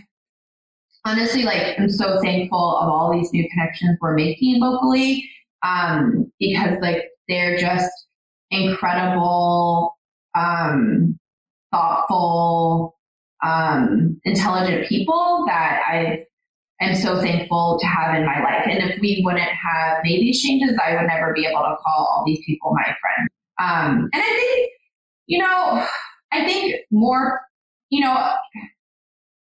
honestly like i'm so thankful of all these new connections we're making locally um, because like they're just incredible um, thoughtful um, intelligent people that I am so thankful to have in my life. And if we wouldn't have made these changes, I would never be able to call all these people my friends. Um, and I think, you know, I think more, you know,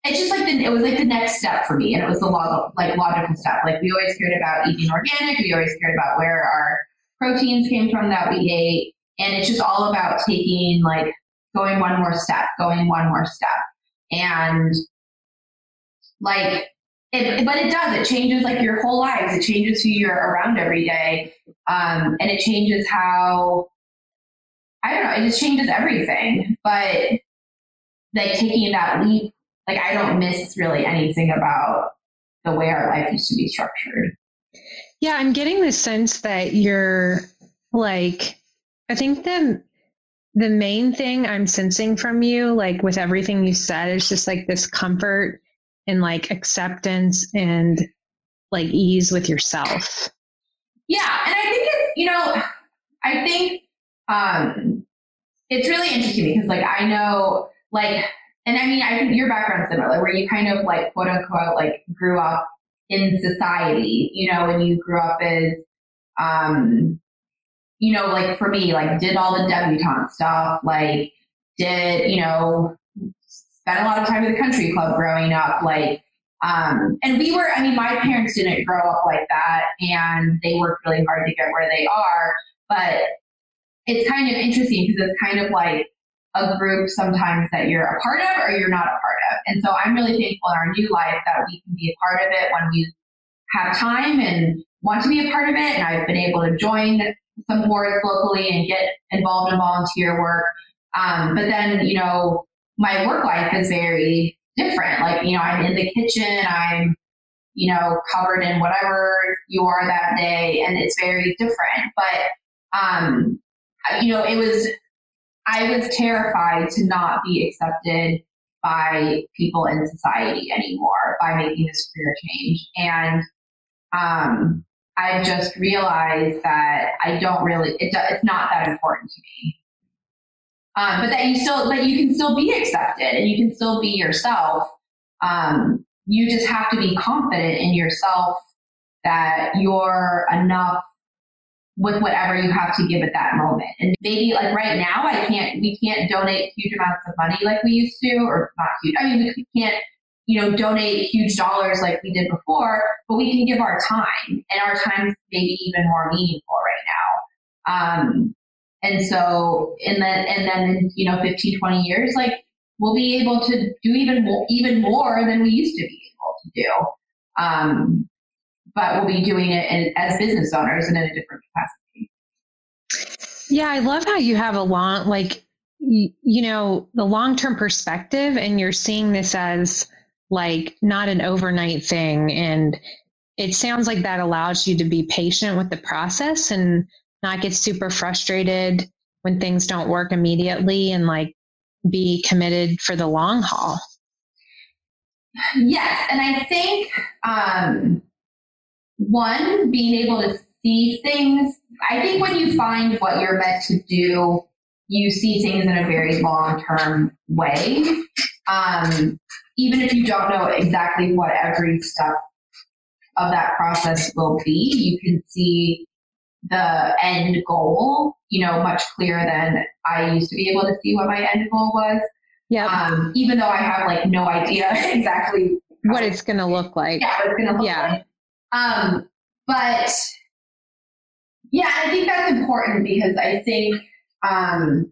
it's just like the, it was like the next step for me, and it was the log, like logical step. Like we always cared about eating organic, we always cared about where our proteins came from that we ate, and it's just all about taking like going one more step, going one more step. And like, it, but it does. It changes like your whole lives. It changes who you're around every day. Um, and it changes how, I don't know, it just changes everything. But like taking that leap, like I don't miss really anything about the way our life used to be structured. Yeah, I'm getting the sense that you're like, I think the the main thing I'm sensing from you, like with everything you said, is just like this comfort and like acceptance and like ease with yourself. Yeah. And I think it's, you know, I think um it's really interesting because like I know like and I mean I think your background's similar where you kind of like quote unquote like grew up in society, you know, and you grew up as um you know, like for me, like did all the debutante stuff, like did, you know, spent a lot of time at the country club growing up, like, um, and we were, I mean, my parents didn't grow up like that and they worked really hard to get where they are, but it's kind of interesting because it's kind of like a group sometimes that you're a part of or you're not a part of. And so I'm really thankful in our new life that we can be a part of it when we have time and want to be a part of it. And I've been able to join some boards locally and get involved in volunteer work. Um, but then, you know, my work life is very different. Like, you know, I'm in the kitchen, I'm, you know, covered in whatever you are that day, and it's very different. But, um, you know, it was, I was terrified to not be accepted by people in society anymore by making this career change. And, um, I've just realized that I don't really, it, it's not that important to me. Um, but that you still, but you can still be accepted and you can still be yourself. Um, you just have to be confident in yourself that you're enough with whatever you have to give at that moment. And maybe like right now, I can't, we can't donate huge amounts of money like we used to, or not huge. I mean, we can't you know, donate huge dollars like we did before, but we can give our time and our time is maybe even more meaningful right now. Um, and so, and then, and then, in you know, 15, 20 years, like we'll be able to do even more, even more than we used to be able to do. Um, but we'll be doing it in, as business owners and in a different capacity. Yeah, I love how you have a long, like, you, you know, the long term perspective, and you're seeing this as like not an overnight thing. And it sounds like that allows you to be patient with the process and not get super frustrated when things don't work immediately and like be committed for the long haul. Yes, and I think um, one being able to see things. I think when you find what you're meant to do, you see things in a very long term way. Um, even if you don't know exactly what every step of that process will be, you can see the end goal, you know, much clearer than I used to be able to see what my end goal was. Yeah. Um, even though I have like no idea exactly what it's going to look like. Yeah, what it's going to look Yeah. like. Um, but yeah, I think that's important because I think um,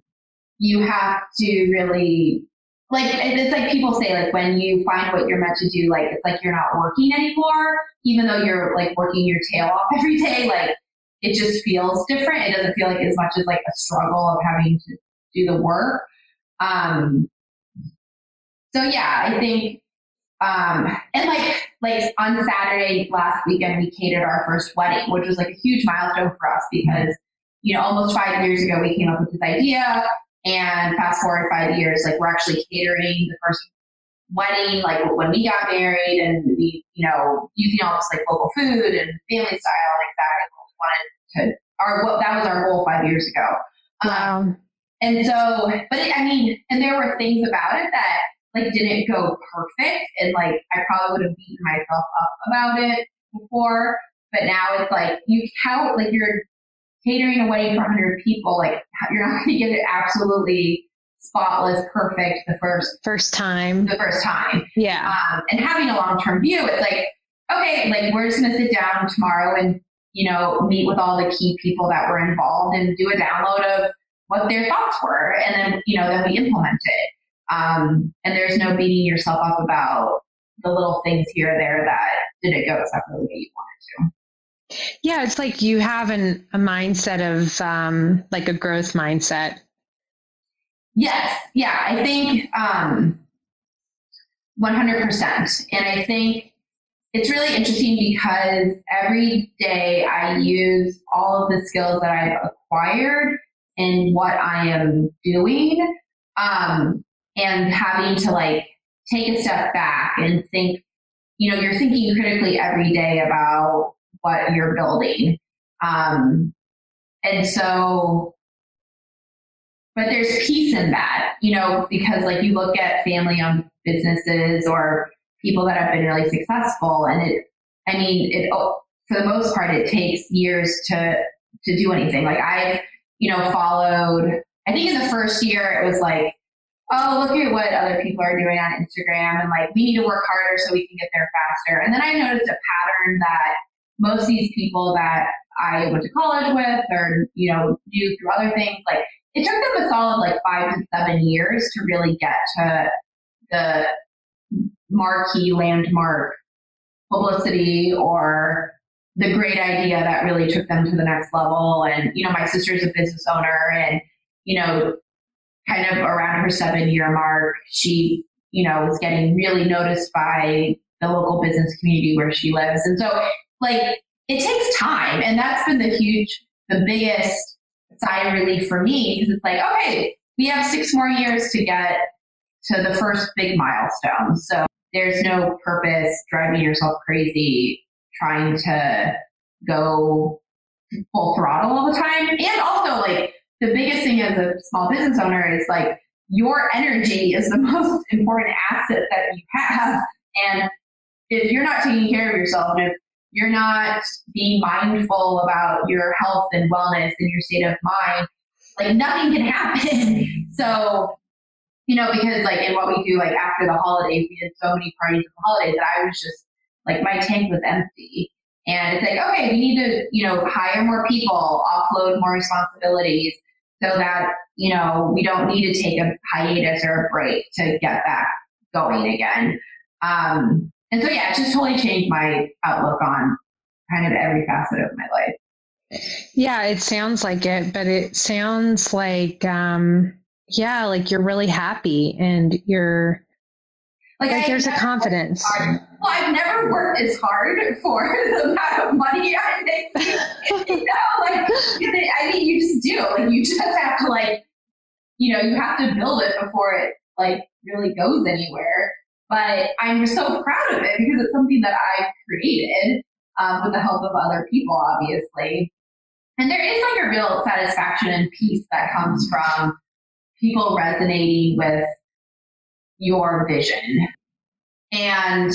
you have to really like it's like people say like when you find what you're meant to do, like it's like you're not working anymore, even though you're like working your tail off every day. Like it just feels different. It doesn't feel like as much as like a struggle of having to do the work. Um, so yeah, I think um, and like like on Saturday last weekend we catered our first wedding, which was like a huge milestone for us because you know almost five years ago we came up with this idea, and fast forward five years, like we're actually catering the first wedding, like when we got married, and we you know using all this like local food and family style like that. And we wanted to our what that was our goal five years ago. Um, Wow. and so, but it, I mean, and there were things about it that like didn't go perfect, and like I probably would have beaten myself up about it before. But now it's like you count like you're catering a wedding for 100 people, like you're not going to get it absolutely spotless, perfect the first First time. the first time. Yeah. Um, and having a long term view, it's like okay, like we're just going to sit down tomorrow and you know meet with all the key people that were involved and do a download of what their thoughts were, and then you know then we implement it. Um, and there's no beating yourself up about the little things here or there that didn't go exactly the way you wanted to. Yeah. It's like you have an, a mindset of um, like a growth mindset. Yes, yeah, I think um, 100%. And I think it's really interesting because every day I use all of the skills that I've acquired in what I am doing um, and having to like take a step back and think, you know, you're thinking critically every day about what you're building. Um, and so but there's peace in that, you know, because like you look at family owned businesses or people that have been really successful and it, I mean, it, oh, for the most part, it takes years to, to do anything. Like I, you know, followed, I think in the first year it was like, oh, look at what other people are doing on Instagram and like we need to work harder so we can get there faster. And then I noticed a pattern that most of these people that I went to college with or, you know, knew through other things, like it took them a solid like five to seven years to really get to the marquee landmark publicity or the great idea that really took them to the next level. And, you know, my sister's a business owner and, you know, kind of around her seven year mark, she, you know, was getting really noticed by the local business community where she lives. And so, like, it takes time. And that's been the huge, the biggest sigh of relief for me because it's like, okay, we have six more years to get to the first big milestone. So there's no purpose driving yourself crazy trying to go full throttle all the time. And also, like, the biggest thing as a small business owner is like your energy is the most important asset that you have. And if you're not taking care of yourself and if you're not being mindful about your health and wellness and your state of mind, like nothing can happen. so, you know, because like in what we do, like after the holidays, we did so many parties for the holidays that I was just like my tank was empty. And it's like, okay, we need to, you know, hire more people, offload more responsibilities so that, you know, we don't need to take a hiatus or a break to get back going again. Um, and so, yeah, it just totally changed my outlook on kind of every facet of my life. Yeah, it sounds like it, but it sounds like, um, yeah, like you're really happy and you're like, I there's a confidence. Well, I've never worked as hard for the amount of money I make. you know, like I mean, you just do. Like you just have to like, you know, you have to build it before it like really goes anywhere. but I'm so proud of it because it's something that I created um, with the help of other people, obviously. And there is like a real satisfaction and peace that comes from people resonating with your vision. And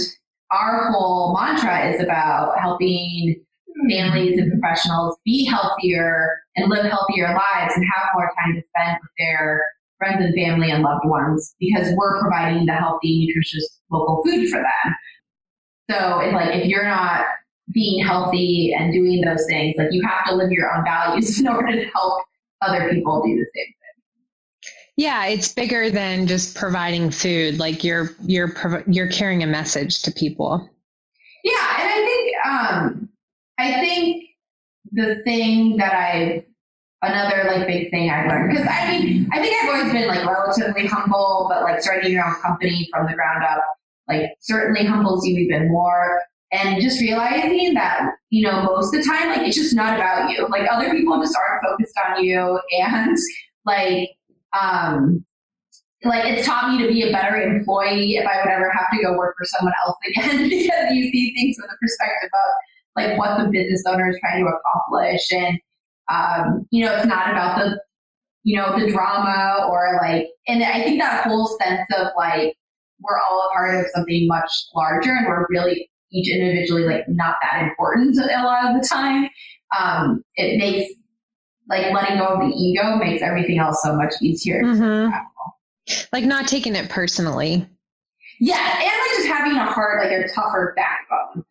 our whole mantra is about helping families and professionals be healthier and live healthier lives and have more time to spend with their friends and family and loved ones because we're providing the healthy, nutritious local food for them. So it's like if you're not being healthy and doing those things, like you have to live your own values in order to help other people do the same. Yeah, it's bigger than just providing food. Like you're you're you're carrying a message to people. Yeah, and I think um, I think the thing that I another like big thing I've learned because I mean I think I've always been like relatively humble, but like starting your own company from the ground up like certainly humbles you even more. And just realizing that, you know, most of the time, like it's just not about you. Like other people just aren't focused on you. And like, um, like it's taught me to be a better employee if I would ever have to go work for someone else again because you see things from the perspective of like what the business owner is trying to accomplish. And, um, you know, it's not about the, you know, the drama or like, and I think that whole sense of like, we're all a part of something much larger and we're really each individually like not that important a lot of the time. Um, it makes like letting go of the ego makes everything else so much easier. Mm-hmm. Like not taking it personally. Yeah, and like just having a heart, like a tougher backbone.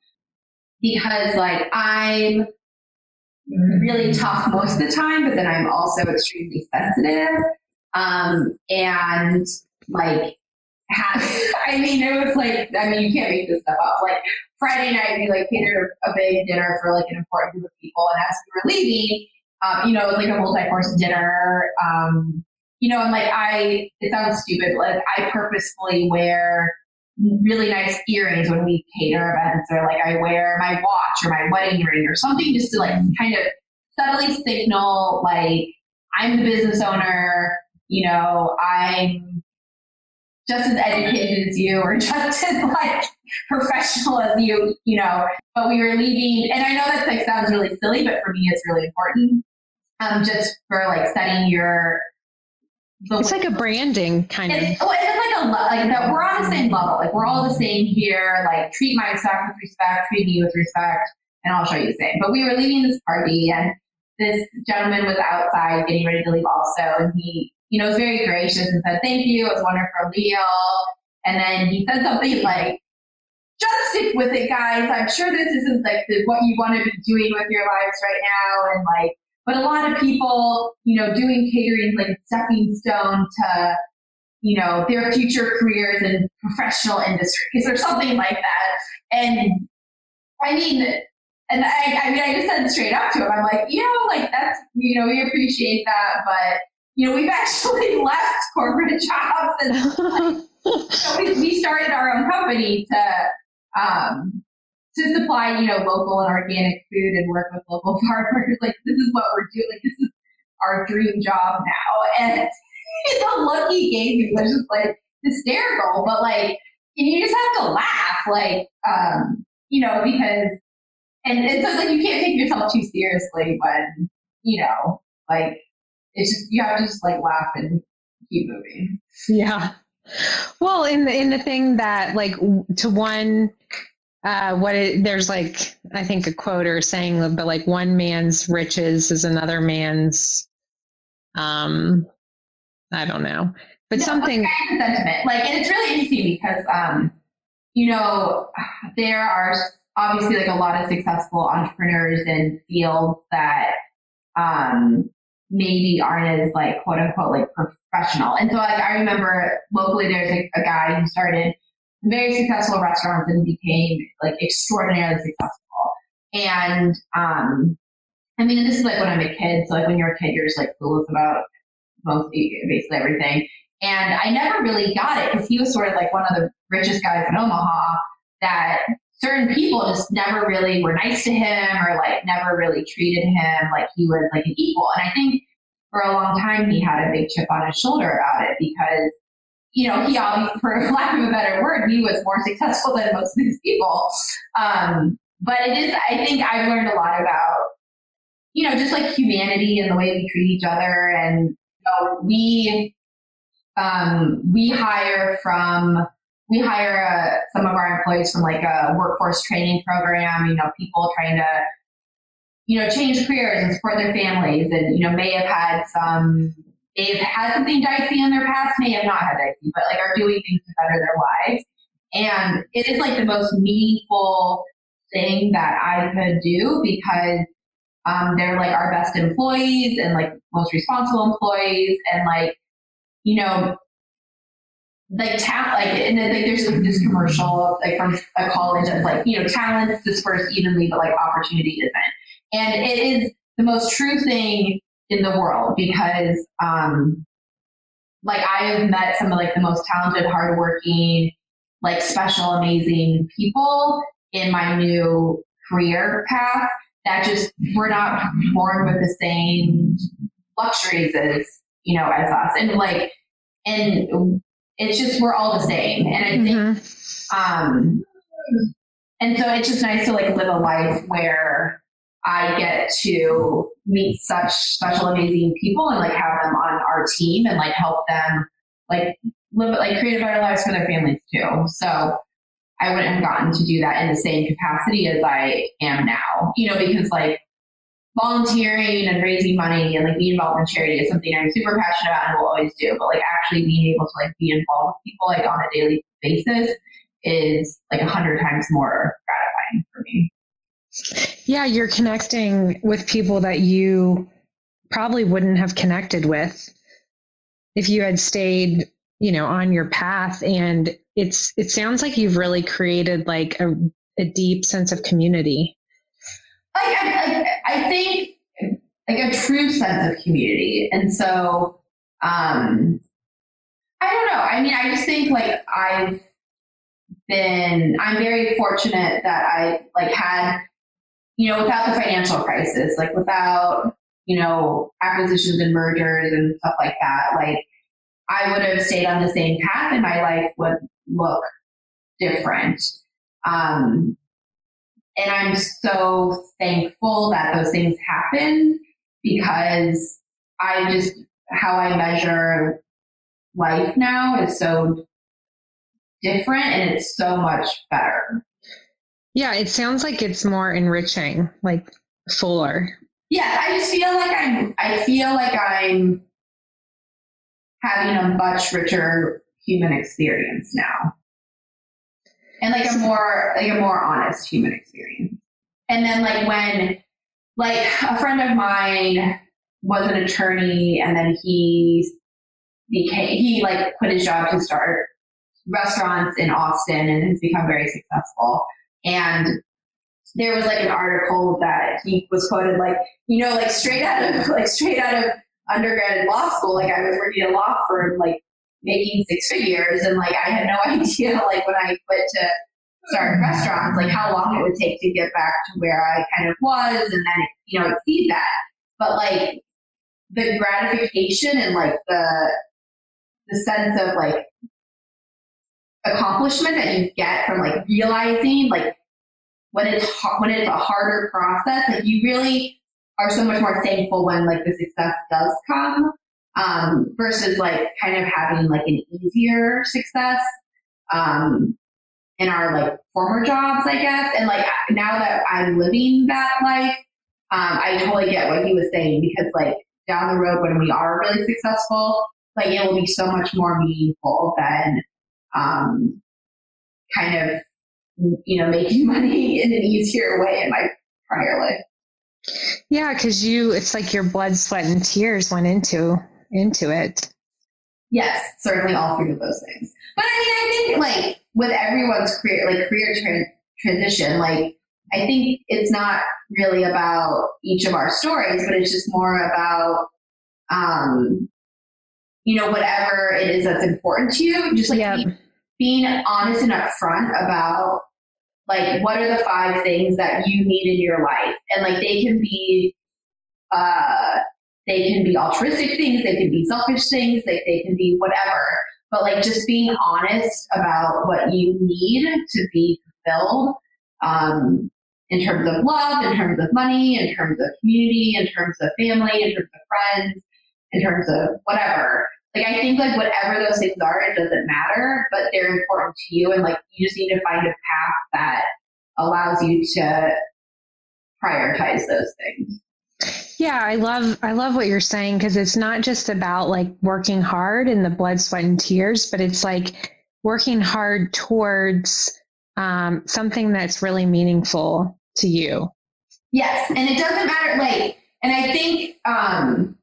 Because like I'm really tough most of the time, but then I'm also extremely sensitive. Um, and like I mean, it was like, I mean, you can't make this stuff up. Like Friday night, we like catered a big dinner for like an important group of people, and as we were leaving, um, you know, it was like a multi-course dinner. Um, you know, and like I, it sounds stupid, like I purposefully wear really nice earrings when we cater events, or like I wear my watch or my wedding ring or something just to like kind of subtly signal like I'm the business owner. You know, I'm just as educated as you or just as like professional as you, you know, but we were leaving and I know that like sounds really silly, but for me it's really important. Um, just for like setting your it's like a branding kind of. Well, it's like a like that. We're on the same level. Like we're all the same here. Like treat my staff with respect, treat me with respect, and I'll show you the same. But we were leaving this party, and this gentleman was outside getting ready to leave also, and he you know, was very gracious and said, thank you. It was wonderful meal. And then he said something like, just stick with it, guys. I'm sure this isn't like the, what you want to be doing with your lives right now. And like, but a lot of people, you know, doing catering like stepping stone to, you know, their future careers in professional industries or something like that. And I mean, and I, I mean, I just said straight up to him, I'm like, you know, like that's, you know, we appreciate that, but you know, we've actually left corporate jobs and so we, we, started our own company to um, to supply, you know, local and organic food and work with local farmers. Like this is what we're doing. Like, this is our dream job now. And the look he gave me was just like hysterical, but like, and you just have to laugh, like, um, you know, because, and, and so like you can't take yourself too seriously when, you know, like it's just you have to just like laugh and keep moving. Yeah. Well, in the in the thing that like to one uh, what it, there's like I think a quote or saying, but like one man's riches is another man's. Um, I don't know, but no, something sentiment like, and it's really interesting because um, you know, there are obviously like a lot of successful entrepreneurs in fields that um maybe aren't as like quote unquote like professional. And so like I remember locally there's like a guy who started very successful restaurants and became like extraordinarily successful. And um I mean this is like when I'm a kid, so like when you're a kid you're just like clueless about most basically everything. And I never really got it because he was sort of like one of the richest guys in Omaha that certain people just never really were nice to him or like never really treated him like he was like an equal. And I think for a long time he had a big chip on his shoulder about it because you know, he for lack of a better word, he was more successful than most of these people. Um, but it is, I think I've learned a lot about, you know, just like humanity and the way we treat each other. And you know, we, um, we hire from, we hire uh, some of our employees from like a workforce training program, you know, people trying to, you know, change careers and support their families and, you know, may have had some they've had something dicey in their past, may have not had dicey, but like are doing things to better their lives. And it is like the most meaningful thing that I could do because um, they're like our best employees and like most responsible employees and like, you know, like talent, like, and then like there's like this commercial like from a college that's like, you know, talent's dispersed evenly, but like opportunity isn't. And it is the most true thing in the world because um, like I have met some of like the most talented, hardworking, like special, amazing people in my new career path that just we're not born with the same luxuries as you know as us and like and it's just we're all the same and i think mm-hmm. um and so it's just nice to like live a life where I get to meet such special, amazing people and like have them on our team and like help them like live like create better lives for their families too. So I wouldn't have gotten to do that in the same capacity as I am now, you know, because like volunteering and raising money and like being involved in charity is something I'm super passionate about and will always do. But like actually being able to like be involved with people like on a daily basis is like a hundred times more gratifying for me. Yeah, you're connecting with people that you probably wouldn't have connected with if you had stayed, you know, on your path. And it's it sounds like you've really created like a, a deep sense of community. I, I, I think like a true sense of community. And so um I don't know. I mean, I just think like I've been I'm very fortunate that I like had you know, without the financial crisis, like without, you know, acquisitions and mergers and stuff like that, like I would have stayed on the same path and my life would look different. Um, and I'm so thankful that those things happened because I just, how I measure life now is so different and it's so much better. Yeah, it sounds like it's more enriching, like fuller. Yeah, I just feel like I'm I feel like I'm having a much richer human experience now. And like a more like a more honest human experience. And then like when like a friend of mine was an attorney and then he became he like quit his job to start restaurants in Austin and has become very successful. And there was like an article that he was quoted like, you know, like straight out of like straight out of undergrad law school, like I was working at a law firm, like making six figures and like I had no idea like when I quit to start restaurants, like how long it would take to get back to where I kind of was and then you know exceed that. But like the gratification and like the the sense of like accomplishment that you get from like realizing like when it's when it's a harder process like you really are so much more thankful when like the success does come um, versus like kind of having like an easier success um, in our like former jobs i guess. And like now that i'm living that life um, i totally get what he was saying because like down the road when we are really successful like it will be so much more meaningful than um, kind of, you know, making money in an easier way in my prior life. Yeah, because you, it's like your blood, sweat, and tears went into into it. Yes, certainly all three of those things. But I mean, I think like with everyone's career, like career tra- transition, like I think it's not really about each of our stories, but it's just more about um, you know, whatever it is that's important to you, just like yep. being, being honest and upfront about like what are the five things that you need in your life. And like they can be uh they can be altruistic things, they can be selfish things, they, they can be whatever. but like just being honest about what you need to be fulfilled um, in terms of love, in terms of money, in terms of community, in terms of family, in terms of friends, in terms of whatever. Like I think like whatever those things are, it doesn't matter, but they're important to you and like you just need to find a path that allows you to prioritize those things. Yeah, I love I love what you're saying because it's not just about like working hard in the blood, sweat, and tears, but it's like working hard towards um, something that's really meaningful to you. Yes, and it doesn't matter. Like, and I think um,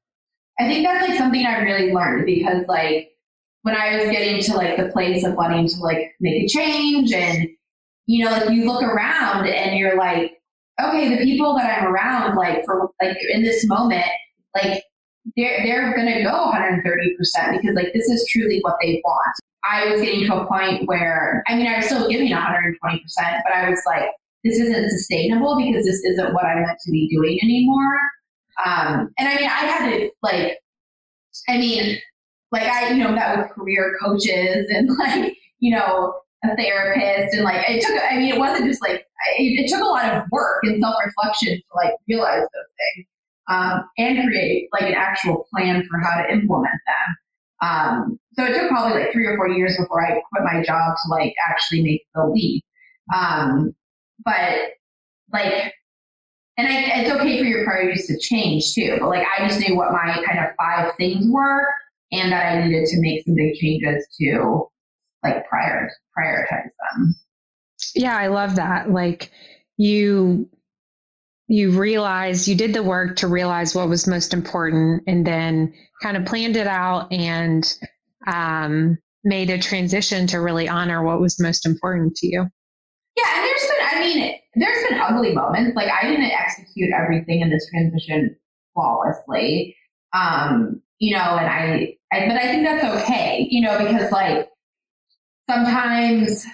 I think that's like something I really learned because like when I was getting to like the place of wanting to like make a change and you know like you look around and you're like okay the people that I'm around like for like in this moment like they're they're gonna go 130 percent because like this is truly what they want. I was getting to a point where I mean I was still giving 120 percent but I was like this isn't sustainable because this isn't what I'm meant to be doing anymore. Um, and I mean, I had to like, I mean, like I, you know, met with career coaches and like, you know, a therapist and like it took, I mean, it wasn't just like, it, it took a lot of work and self reflection to like realize those things um, and create like an actual plan for how to implement them. Um, so it took probably like three or four years before I quit my job to like actually make the leap. Um, but like and I, it's okay for your priorities to change too. But like I just knew what my kind of five things were, and that I needed to make some big changes to like prior prioritize them. Yeah, I love that. Like you you realized you did the work to realize what was most important and then kind of planned it out and um, made a transition to really honor what was most important to you. Yeah, and there's been, I mean, there's been ugly moments. Like I didn't execute everything in this transition flawlessly. Um, you know, and I, I, but I think that's okay, you know, because like sometimes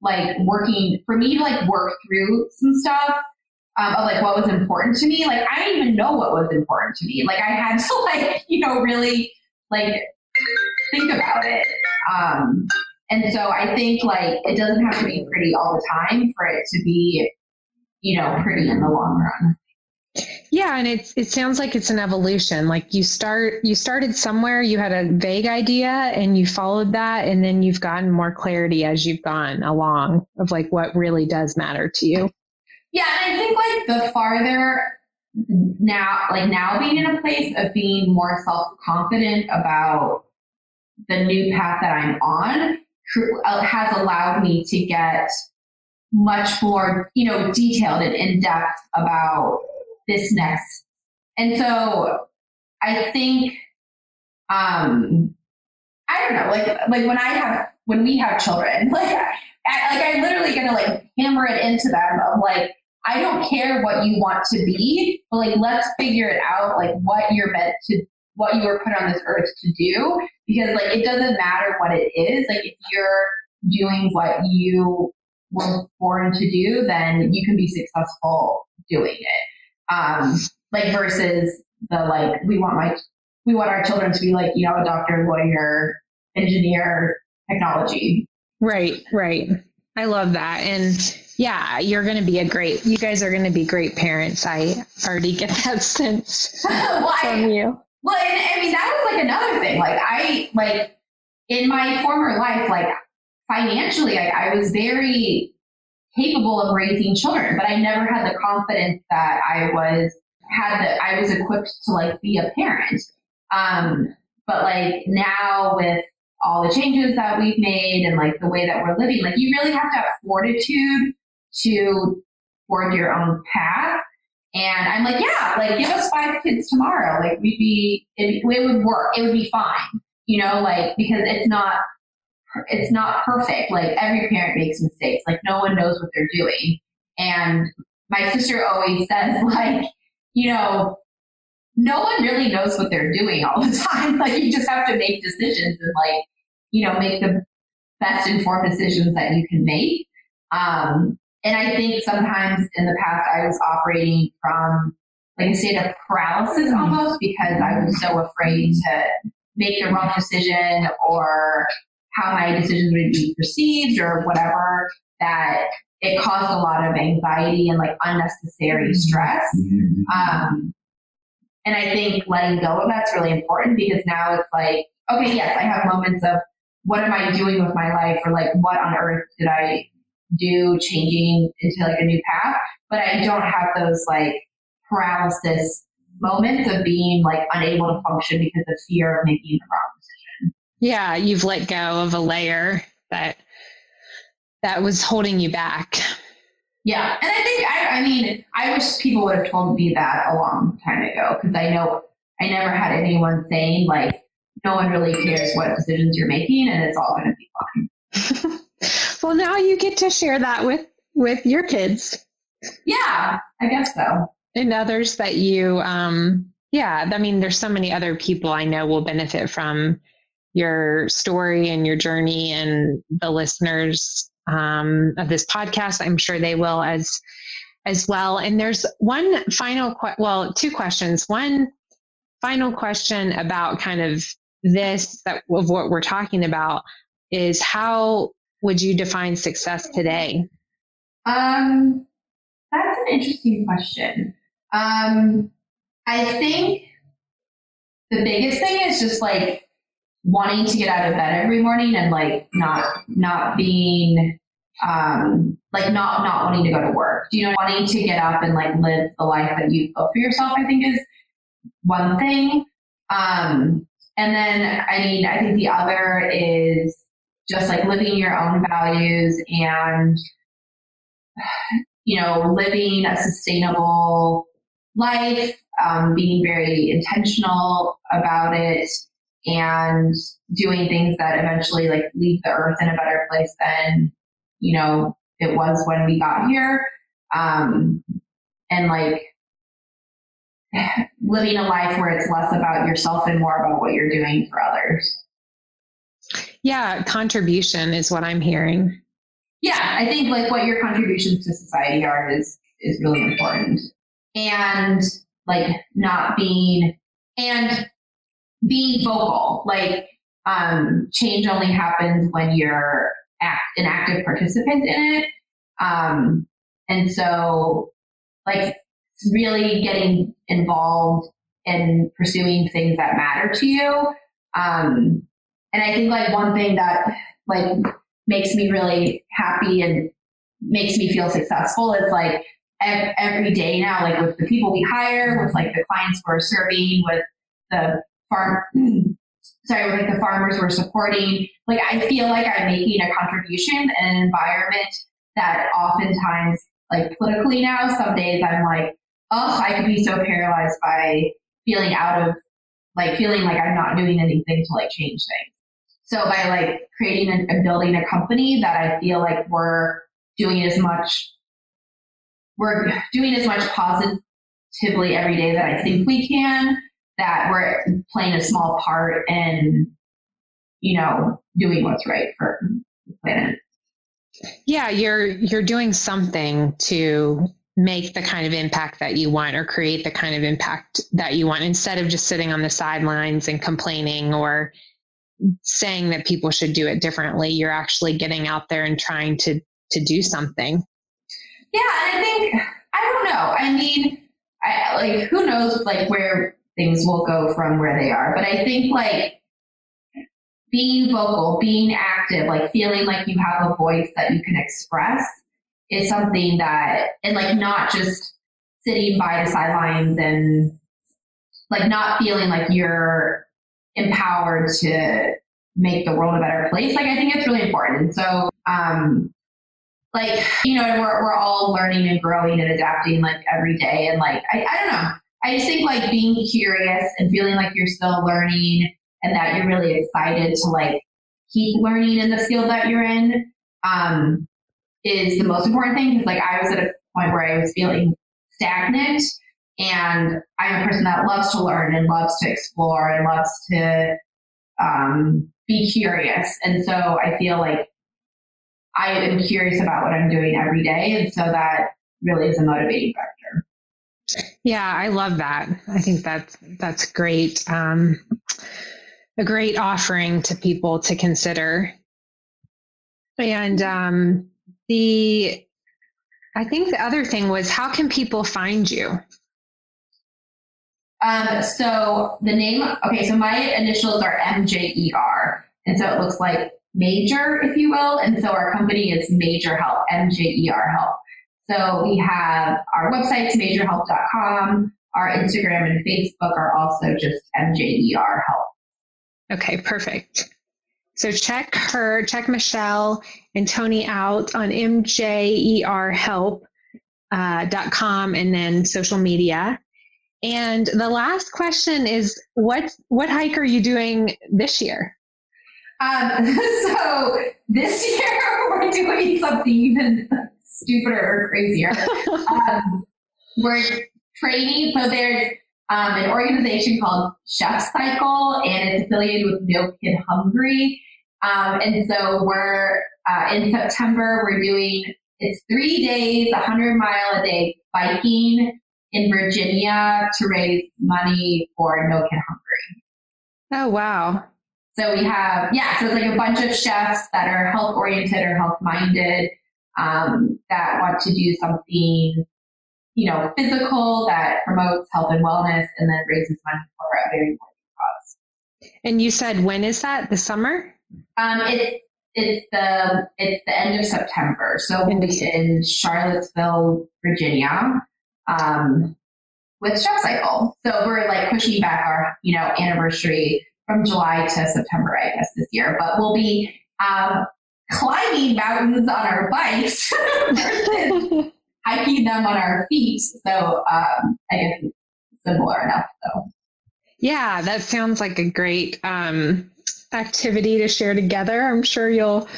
like working for me to like work through some stuff um, of like what was important to me. Like I didn't even know what was important to me. Like I had to like, you know, really like think about it. Um, and so I think like it doesn't have to be pretty all the time for it to be, you know, pretty in the long run. Yeah, and it it sounds like it's an evolution. Like you start you started somewhere, you had a vague idea and you followed that and then you've gotten more clarity as you've gone along of like what really does matter to you. Yeah, and I think like the farther now like now being in a place of being more self-confident about the new path that I'm on, has allowed me to get much more, you know, detailed and in depth about this next. And so I think, um, I don't know, like, like when I have, when we have children, like, I, like I'm literally gonna like hammer it into them of like, I don't care what you want to be, but like, let's figure it out, like what you're meant to what you were put on this earth to do because like it doesn't matter what it is like if you're doing what you were born to do then you can be successful doing it. Um like versus the like we want my we want our children to be like you know a doctor lawyer engineer technology. Right right. I love that. And yeah, you're going to be a great, you guys are going to be great parents. I already get that sense well, from you. Well, and I mean, that was like another thing. Like, I, like, in my former life, like, financially, I, was very capable of raising children, but I never had the confidence that I was, had that I was equipped to, like, be a parent. Um, but like now with all the changes that we've made and like the way that we're living, like you really have to have fortitude to forge your own path and I'm like, yeah, like give us five kids tomorrow. Like we'd be, it, it would work. It would be fine. You know, like because it's not, it's not perfect. Like every parent makes mistakes. Like no one knows what they're doing. And my sister always says like, you know, no one really knows what they're doing all the time. Like you just have to make decisions and like, you know, make the best informed decisions that you can make. Um, and I think sometimes in the past I was operating from like a state of paralysis mm-hmm. almost because I was so afraid to make the wrong decision or how my decisions would be perceived or whatever that it caused a lot of anxiety and like unnecessary stress. Um, and I think letting go of that's really important because now it's like, okay, yes, I have moments of what am I doing with my life or like what on earth did I do changing into like a new path? But I don't have those like paralysis moments of being like unable to function because of fear of making the wrong decision. Yeah, you've let go of a layer that that was holding you back. Yeah, and I think I, I mean I wish people would have told me that a long time ago because I know I never had anyone saying like no one really cares what decisions you're making and it's all going to be fine. well, now you get to share that with with your kids. Yeah, I guess so. And others that you um yeah i mean there's so many other people i know will benefit from your story and your journey and the listeners um, of this podcast. I'm sure they will as as well. And there's one final que- well two questions. One final question about kind of this that of what we're talking about is how would you define success today um that's an interesting question um, I think the biggest thing is just like wanting to get out of bed every morning and like not not being um like not not wanting to go to work. You know, wanting to get up and like live the life that you built for yourself, I think is one thing. Um and then I mean I think the other is just like living your own values and you know, living a sustainable life, um, being very intentional about it, and doing things that eventually like leave the earth in a better place than you know it was when we got here. Um, and like living a life where it's less about yourself and more about what you're doing for others. Yeah, contribution is what I'm hearing. Yeah, I think like what your contributions to society are is is really important and like not being and being vocal. Like um, change only happens when you're act, an active participant in it. Um, and so like really getting involved in pursuing things that matter to you. Um, and I think like one thing that like makes me really happy and makes me feel successful is like every day now, like with the people we hire, with like the clients we're serving, with the farm, sorry, with like the farmers we're supporting. Like I feel like I'm making a contribution in an environment that oftentimes, like politically now, some days I'm like, oh, I could be so paralyzed by feeling out of, like feeling like I'm not doing anything to like change things. So by like creating and building a company that I feel like we're doing as much we're doing as much positively every day that I think we can, that we're playing a small part in, you know, doing what's right for the planet. Yeah, you're you're doing something to make the kind of impact that you want or create the kind of impact that you want instead of just sitting on the sidelines and complaining or saying that people should do it differently you're actually getting out there and trying to to do something yeah, and I think I don't know. I mean, I, like who knows like where things will go from where they are, but I think like being vocal, being active, like feeling like you have a voice that you can express is something that, and like not just sitting by the sidelines and like not feeling like you're empowered to make the world a better place. Like I think it's really important. So, um, like you know we're, we're all learning and growing and adapting like every day and like I, I don't know i just think like being curious and feeling like you're still learning and that you're really excited to like keep learning in the field that you're in um, is the most important thing because like i was at a point where i was feeling stagnant and i'm a person that loves to learn and loves to explore and loves to um, be curious and so i feel like I am curious about what I'm doing every day. And so that really is a motivating factor. Yeah, I love that. I think that's that's great. Um, a great offering to people to consider. And um, the, I think the other thing was how can people find you? Um, so the name, okay, so my initials are MJER. And so it looks like major, if you will. And so our company is Major Help, MJER Help. So we have our website, majorhealth.com. Our Instagram and Facebook are also just MJER Help. Okay, perfect. So check her, check Michelle and Tony out on mjerhelp.com uh, and then social media. And the last question is what what hike are you doing this year? Um, so this year we're doing something even stupider or crazier. um, we're training. So there's um, an organization called Chef Cycle, and it's affiliated with No Kid Hungry. Um, and so we're uh, in September. We're doing it's three days, 100 mile a day biking in Virginia to raise money for No Kid Hungry. Oh wow! So we have yeah, so it's like a bunch of chefs that are health oriented or health minded um, that want to do something you know, physical that promotes health and wellness and then raises money for a very important cause. And you said when is that? The summer? Um, it's it's the it's the end of September, so we'll be in Charlottesville, Virginia, um, with Chef Cycle. So we're like pushing back our you know anniversary from July to September, I guess this year. But we'll be um, climbing mountains on our bikes hiking them on our feet. So um, I guess similar enough. So yeah, that sounds like a great um, activity to share together. I'm sure you'll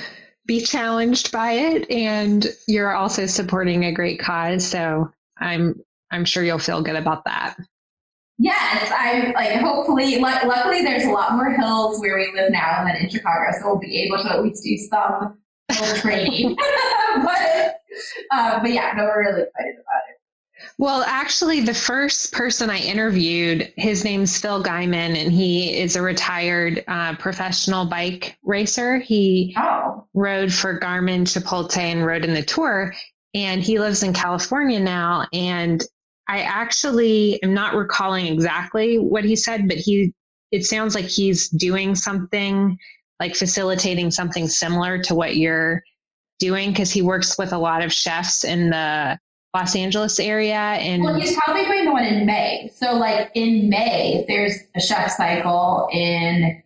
be challenged by it, and you're also supporting a great cause. So I'm I'm sure you'll feel good about that. Yes, I'm like hopefully. L- luckily, there's a lot more hills where we live now than in Chicago, so we'll be able to at least do some training. but uh, but yeah, no, we're really excited about it. Well, actually, the first person I interviewed, his name's Phil Gaimon, and he is a retired uh, professional bike racer. He oh. rode for Garmin, Chipotle, and rode in the tour. And he lives in California now. And I actually am not recalling exactly what he said, but he it sounds like he's doing something like facilitating something similar to what you're doing because he works with a lot of chefs in the Los Angeles area. And well, he's probably doing the one in May. So, like in May, there's a chef cycle in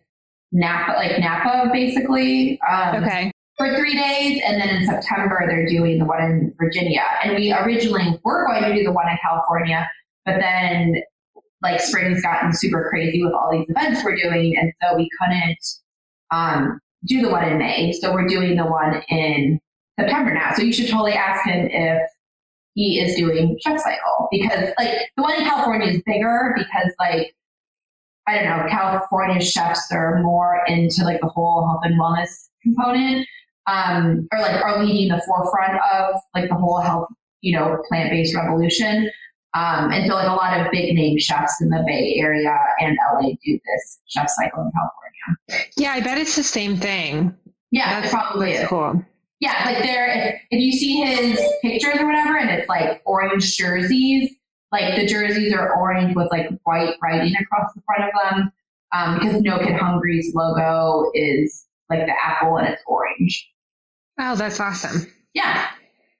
Napa, like Napa, basically. Um, okay. For three days, and then in September they're doing the one in Virginia. And we originally were going to do the one in California, but then like spring's gotten super crazy with all these events we're doing, and so we couldn't um, do the one in May. So we're doing the one in September now. So you should totally ask him if he is doing chef cycle because like the one in California is bigger because like I don't know, California chefs are more into like the whole health and wellness component, um, or like are leading the forefront of like the whole health, you know, plant based revolution. Um, and so like a lot of big name chefs in the Bay Area and LA do this chef cycle in California. Yeah, I bet it's the same thing. Yeah, That's, probably is. Cool. Yeah, like there, if, if you see his pictures or whatever, and it's like orange jerseys, like the jerseys are orange with like white writing across the front of them, um, because No Kid Hungry's logo is like the apple and it's orange. Oh, that's awesome. Yeah.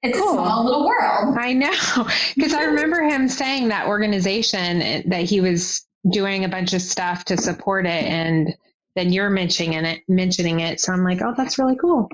It's cool. a small little world. I know. Because I remember him saying that organization that he was doing a bunch of stuff to support it and then you're mentioning it mentioning it. So I'm like, oh that's really cool.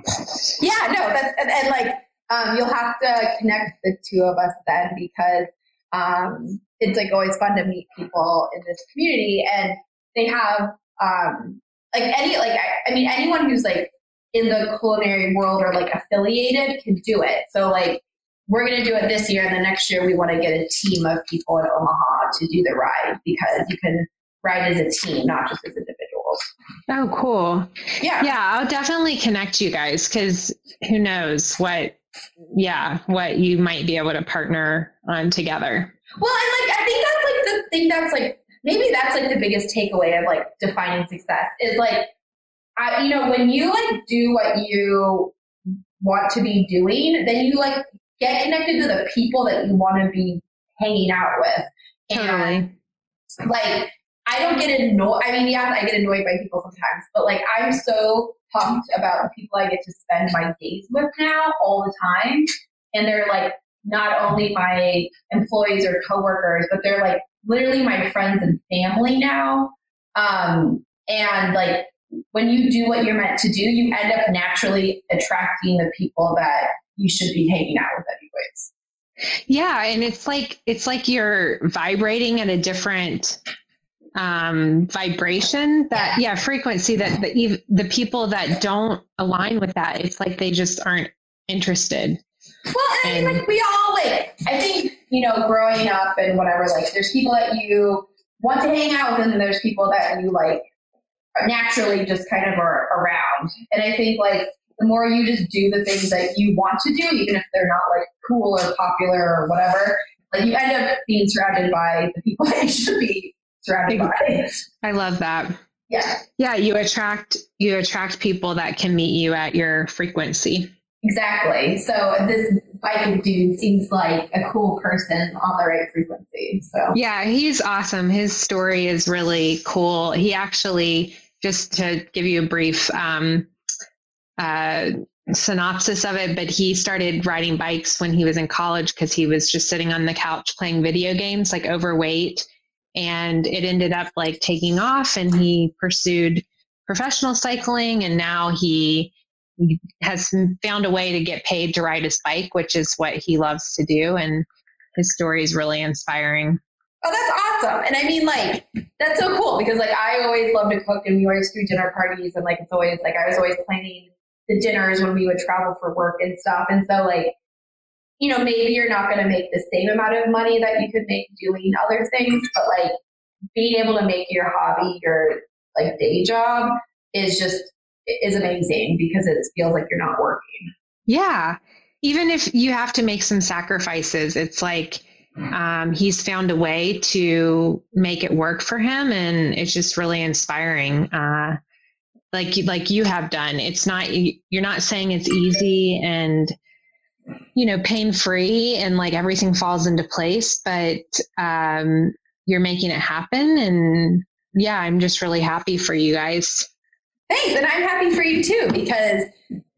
Yeah, no, that's and, and like um, you'll have to connect the two of us then because um, it's like always fun to meet people in this community and they have um, like any like I, I mean anyone who's like in the culinary world or like affiliated can do it. So like we're going to do it this year and the next year we want to get a team of people in Omaha to do the ride because you can ride as a team, not just as individuals. Oh, cool. Yeah. Yeah, I'll definitely connect you guys because who knows what, yeah, what you might be able to partner on together. Well, and like, I think that's like the thing that's like, maybe that's like the biggest takeaway of like defining success is like I, you know, when you like do what you want to be doing, then you like get connected to the people that you want to be hanging out with. Totally. And like, I don't get annoyed. I mean, yeah, I get annoyed by people sometimes, but like, I'm so pumped about the people I get to spend my days with now all the time. And they're like, not only my employees or coworkers, but they're like literally my friends and family now. Um, and like when you do what you're meant to do, you end up naturally attracting the people that you should be hanging out with anyways. Yeah, and it's like it's like you're vibrating at a different um, vibration that yeah. frequency that the the people that don't align with that it's like they just aren't interested well and, and like we all like i think you know growing up and whatever like there's people that you want to hang out with and there's people that you like naturally just kind of are around and i think like the more you just do the things that you want to do even if they're not like cool or popular or whatever like you end up being surrounded by the people that you should be surrounded by. I love that. Yeah. Yeah, you attract you attract people that can meet you at your frequency. Exactly. So this biking dude seems like a cool person on the right frequency. So Yeah, he's awesome. His story is really cool. He actually just to give you a brief um, uh, synopsis of it, but he started riding bikes when he was in college because he was just sitting on the couch playing video games, like overweight. And it ended up like taking off and he pursued professional cycling and now he has found a way to get paid to ride his bike which is what he loves to do. And his story is really inspiring oh that's awesome and i mean like that's so cool because like i always love to cook and we always do dinner parties and like it's always like i was always planning the dinners when we would travel for work and stuff and so like you know, maybe you're not going to make the same amount of money that you could make doing other things, but like being able to make your hobby your like day job is just is amazing because it feels like you're not working. Yeah. Even if you have to make some sacrifices, it's like um, he's found a way to make it work for him, and it's just really inspiring. Uh, like like you have done. It's not you're not saying it's easy and you know, pain free and like everything falls into place, but um, you're making it happen. And yeah, I'm just really happy for you guys. Thanks. And I'm happy for you too, because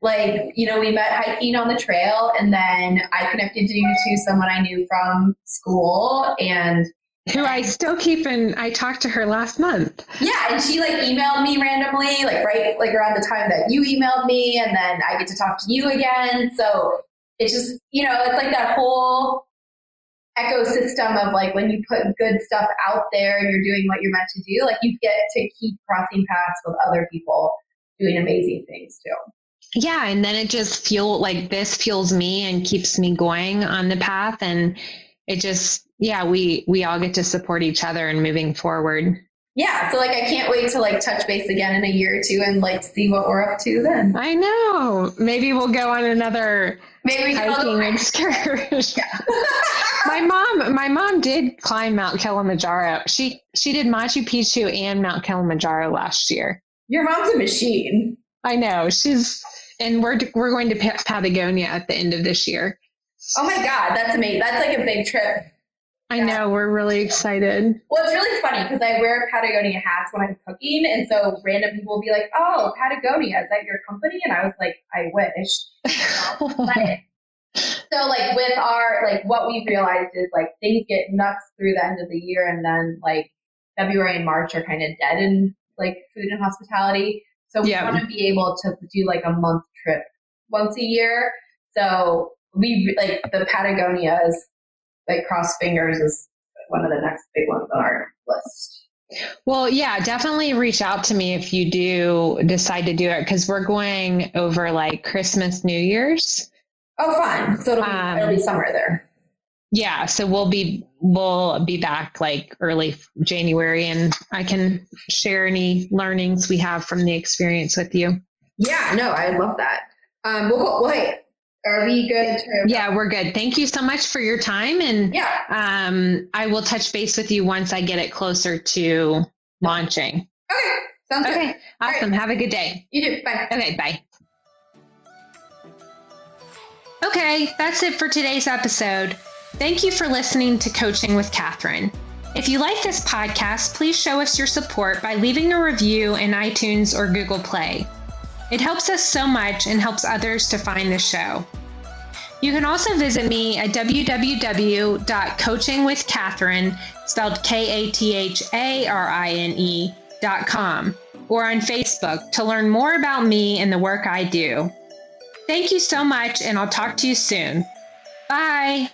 like, you know, we met hiking on the trail and then I connected you to someone I knew from school and who I still keep in I talked to her last month. Yeah, and she like emailed me randomly, like right like around the time that you emailed me, and then I get to talk to you again. So it's just, you know, it's like that whole ecosystem of like when you put good stuff out there and you're doing what you're meant to do, like you get to keep crossing paths with other people doing amazing things too. Yeah, and then it just feel like this fuels me and keeps me going on the path and it just yeah, we we all get to support each other and moving forward. Yeah, so like I can't wait to like touch base again in a year or two and like see what we're up to then. I know. Maybe we'll go on another Maybe hiking excursion. my mom, my mom did climb Mount Kilimanjaro. She she did Machu Picchu and Mount Kilimanjaro last year. Your mom's a machine. I know she's, and we're we're going to Patagonia at the end of this year. Oh my god, that's amazing! That's like a big trip. I know, we're really excited. Well, it's really funny because I wear Patagonia hats when I'm cooking, and so random people will be like, "Oh, Patagonia, is that your company?" And I was like, "I wish." so, like with our like what we realized is like things get nuts through the end of the year, and then like February and March are kind of dead in like food and hospitality. So we want to be able to do like a month trip once a year. So we like the Patagonia is like cross fingers is one of the next big ones on our list. Well, yeah, definitely reach out to me if you do decide to do it because we're going over like Christmas, New Year's. Oh, fun! So it'll be, um, it'll be summer there. Yeah, so we'll be we'll be back like early January, and I can share any learnings we have from the experience with you. Yeah, no, I love that. Um, we'll, well, hey, are we good? yeah, we're good. Thank you so much for your time. And yeah, um, I will touch base with you once I get it closer to launching. Okay. Sounds okay. Good. Awesome. Right. Have a good day. You too. Bye. Okay. Bye. Okay, that's it for today's episode. Thank you for listening to Coaching with Katharine. If you like this podcast, please show us your support by leaving a review in iTunes or Google Play. It helps us so much and helps others to find the show. You can also visit me at www.coachingwithkatharine, spelled K A T H A R I N E, dot com, or on Facebook to learn more about me and the work I do. Thank you so much, and I'll talk to you soon. Bye.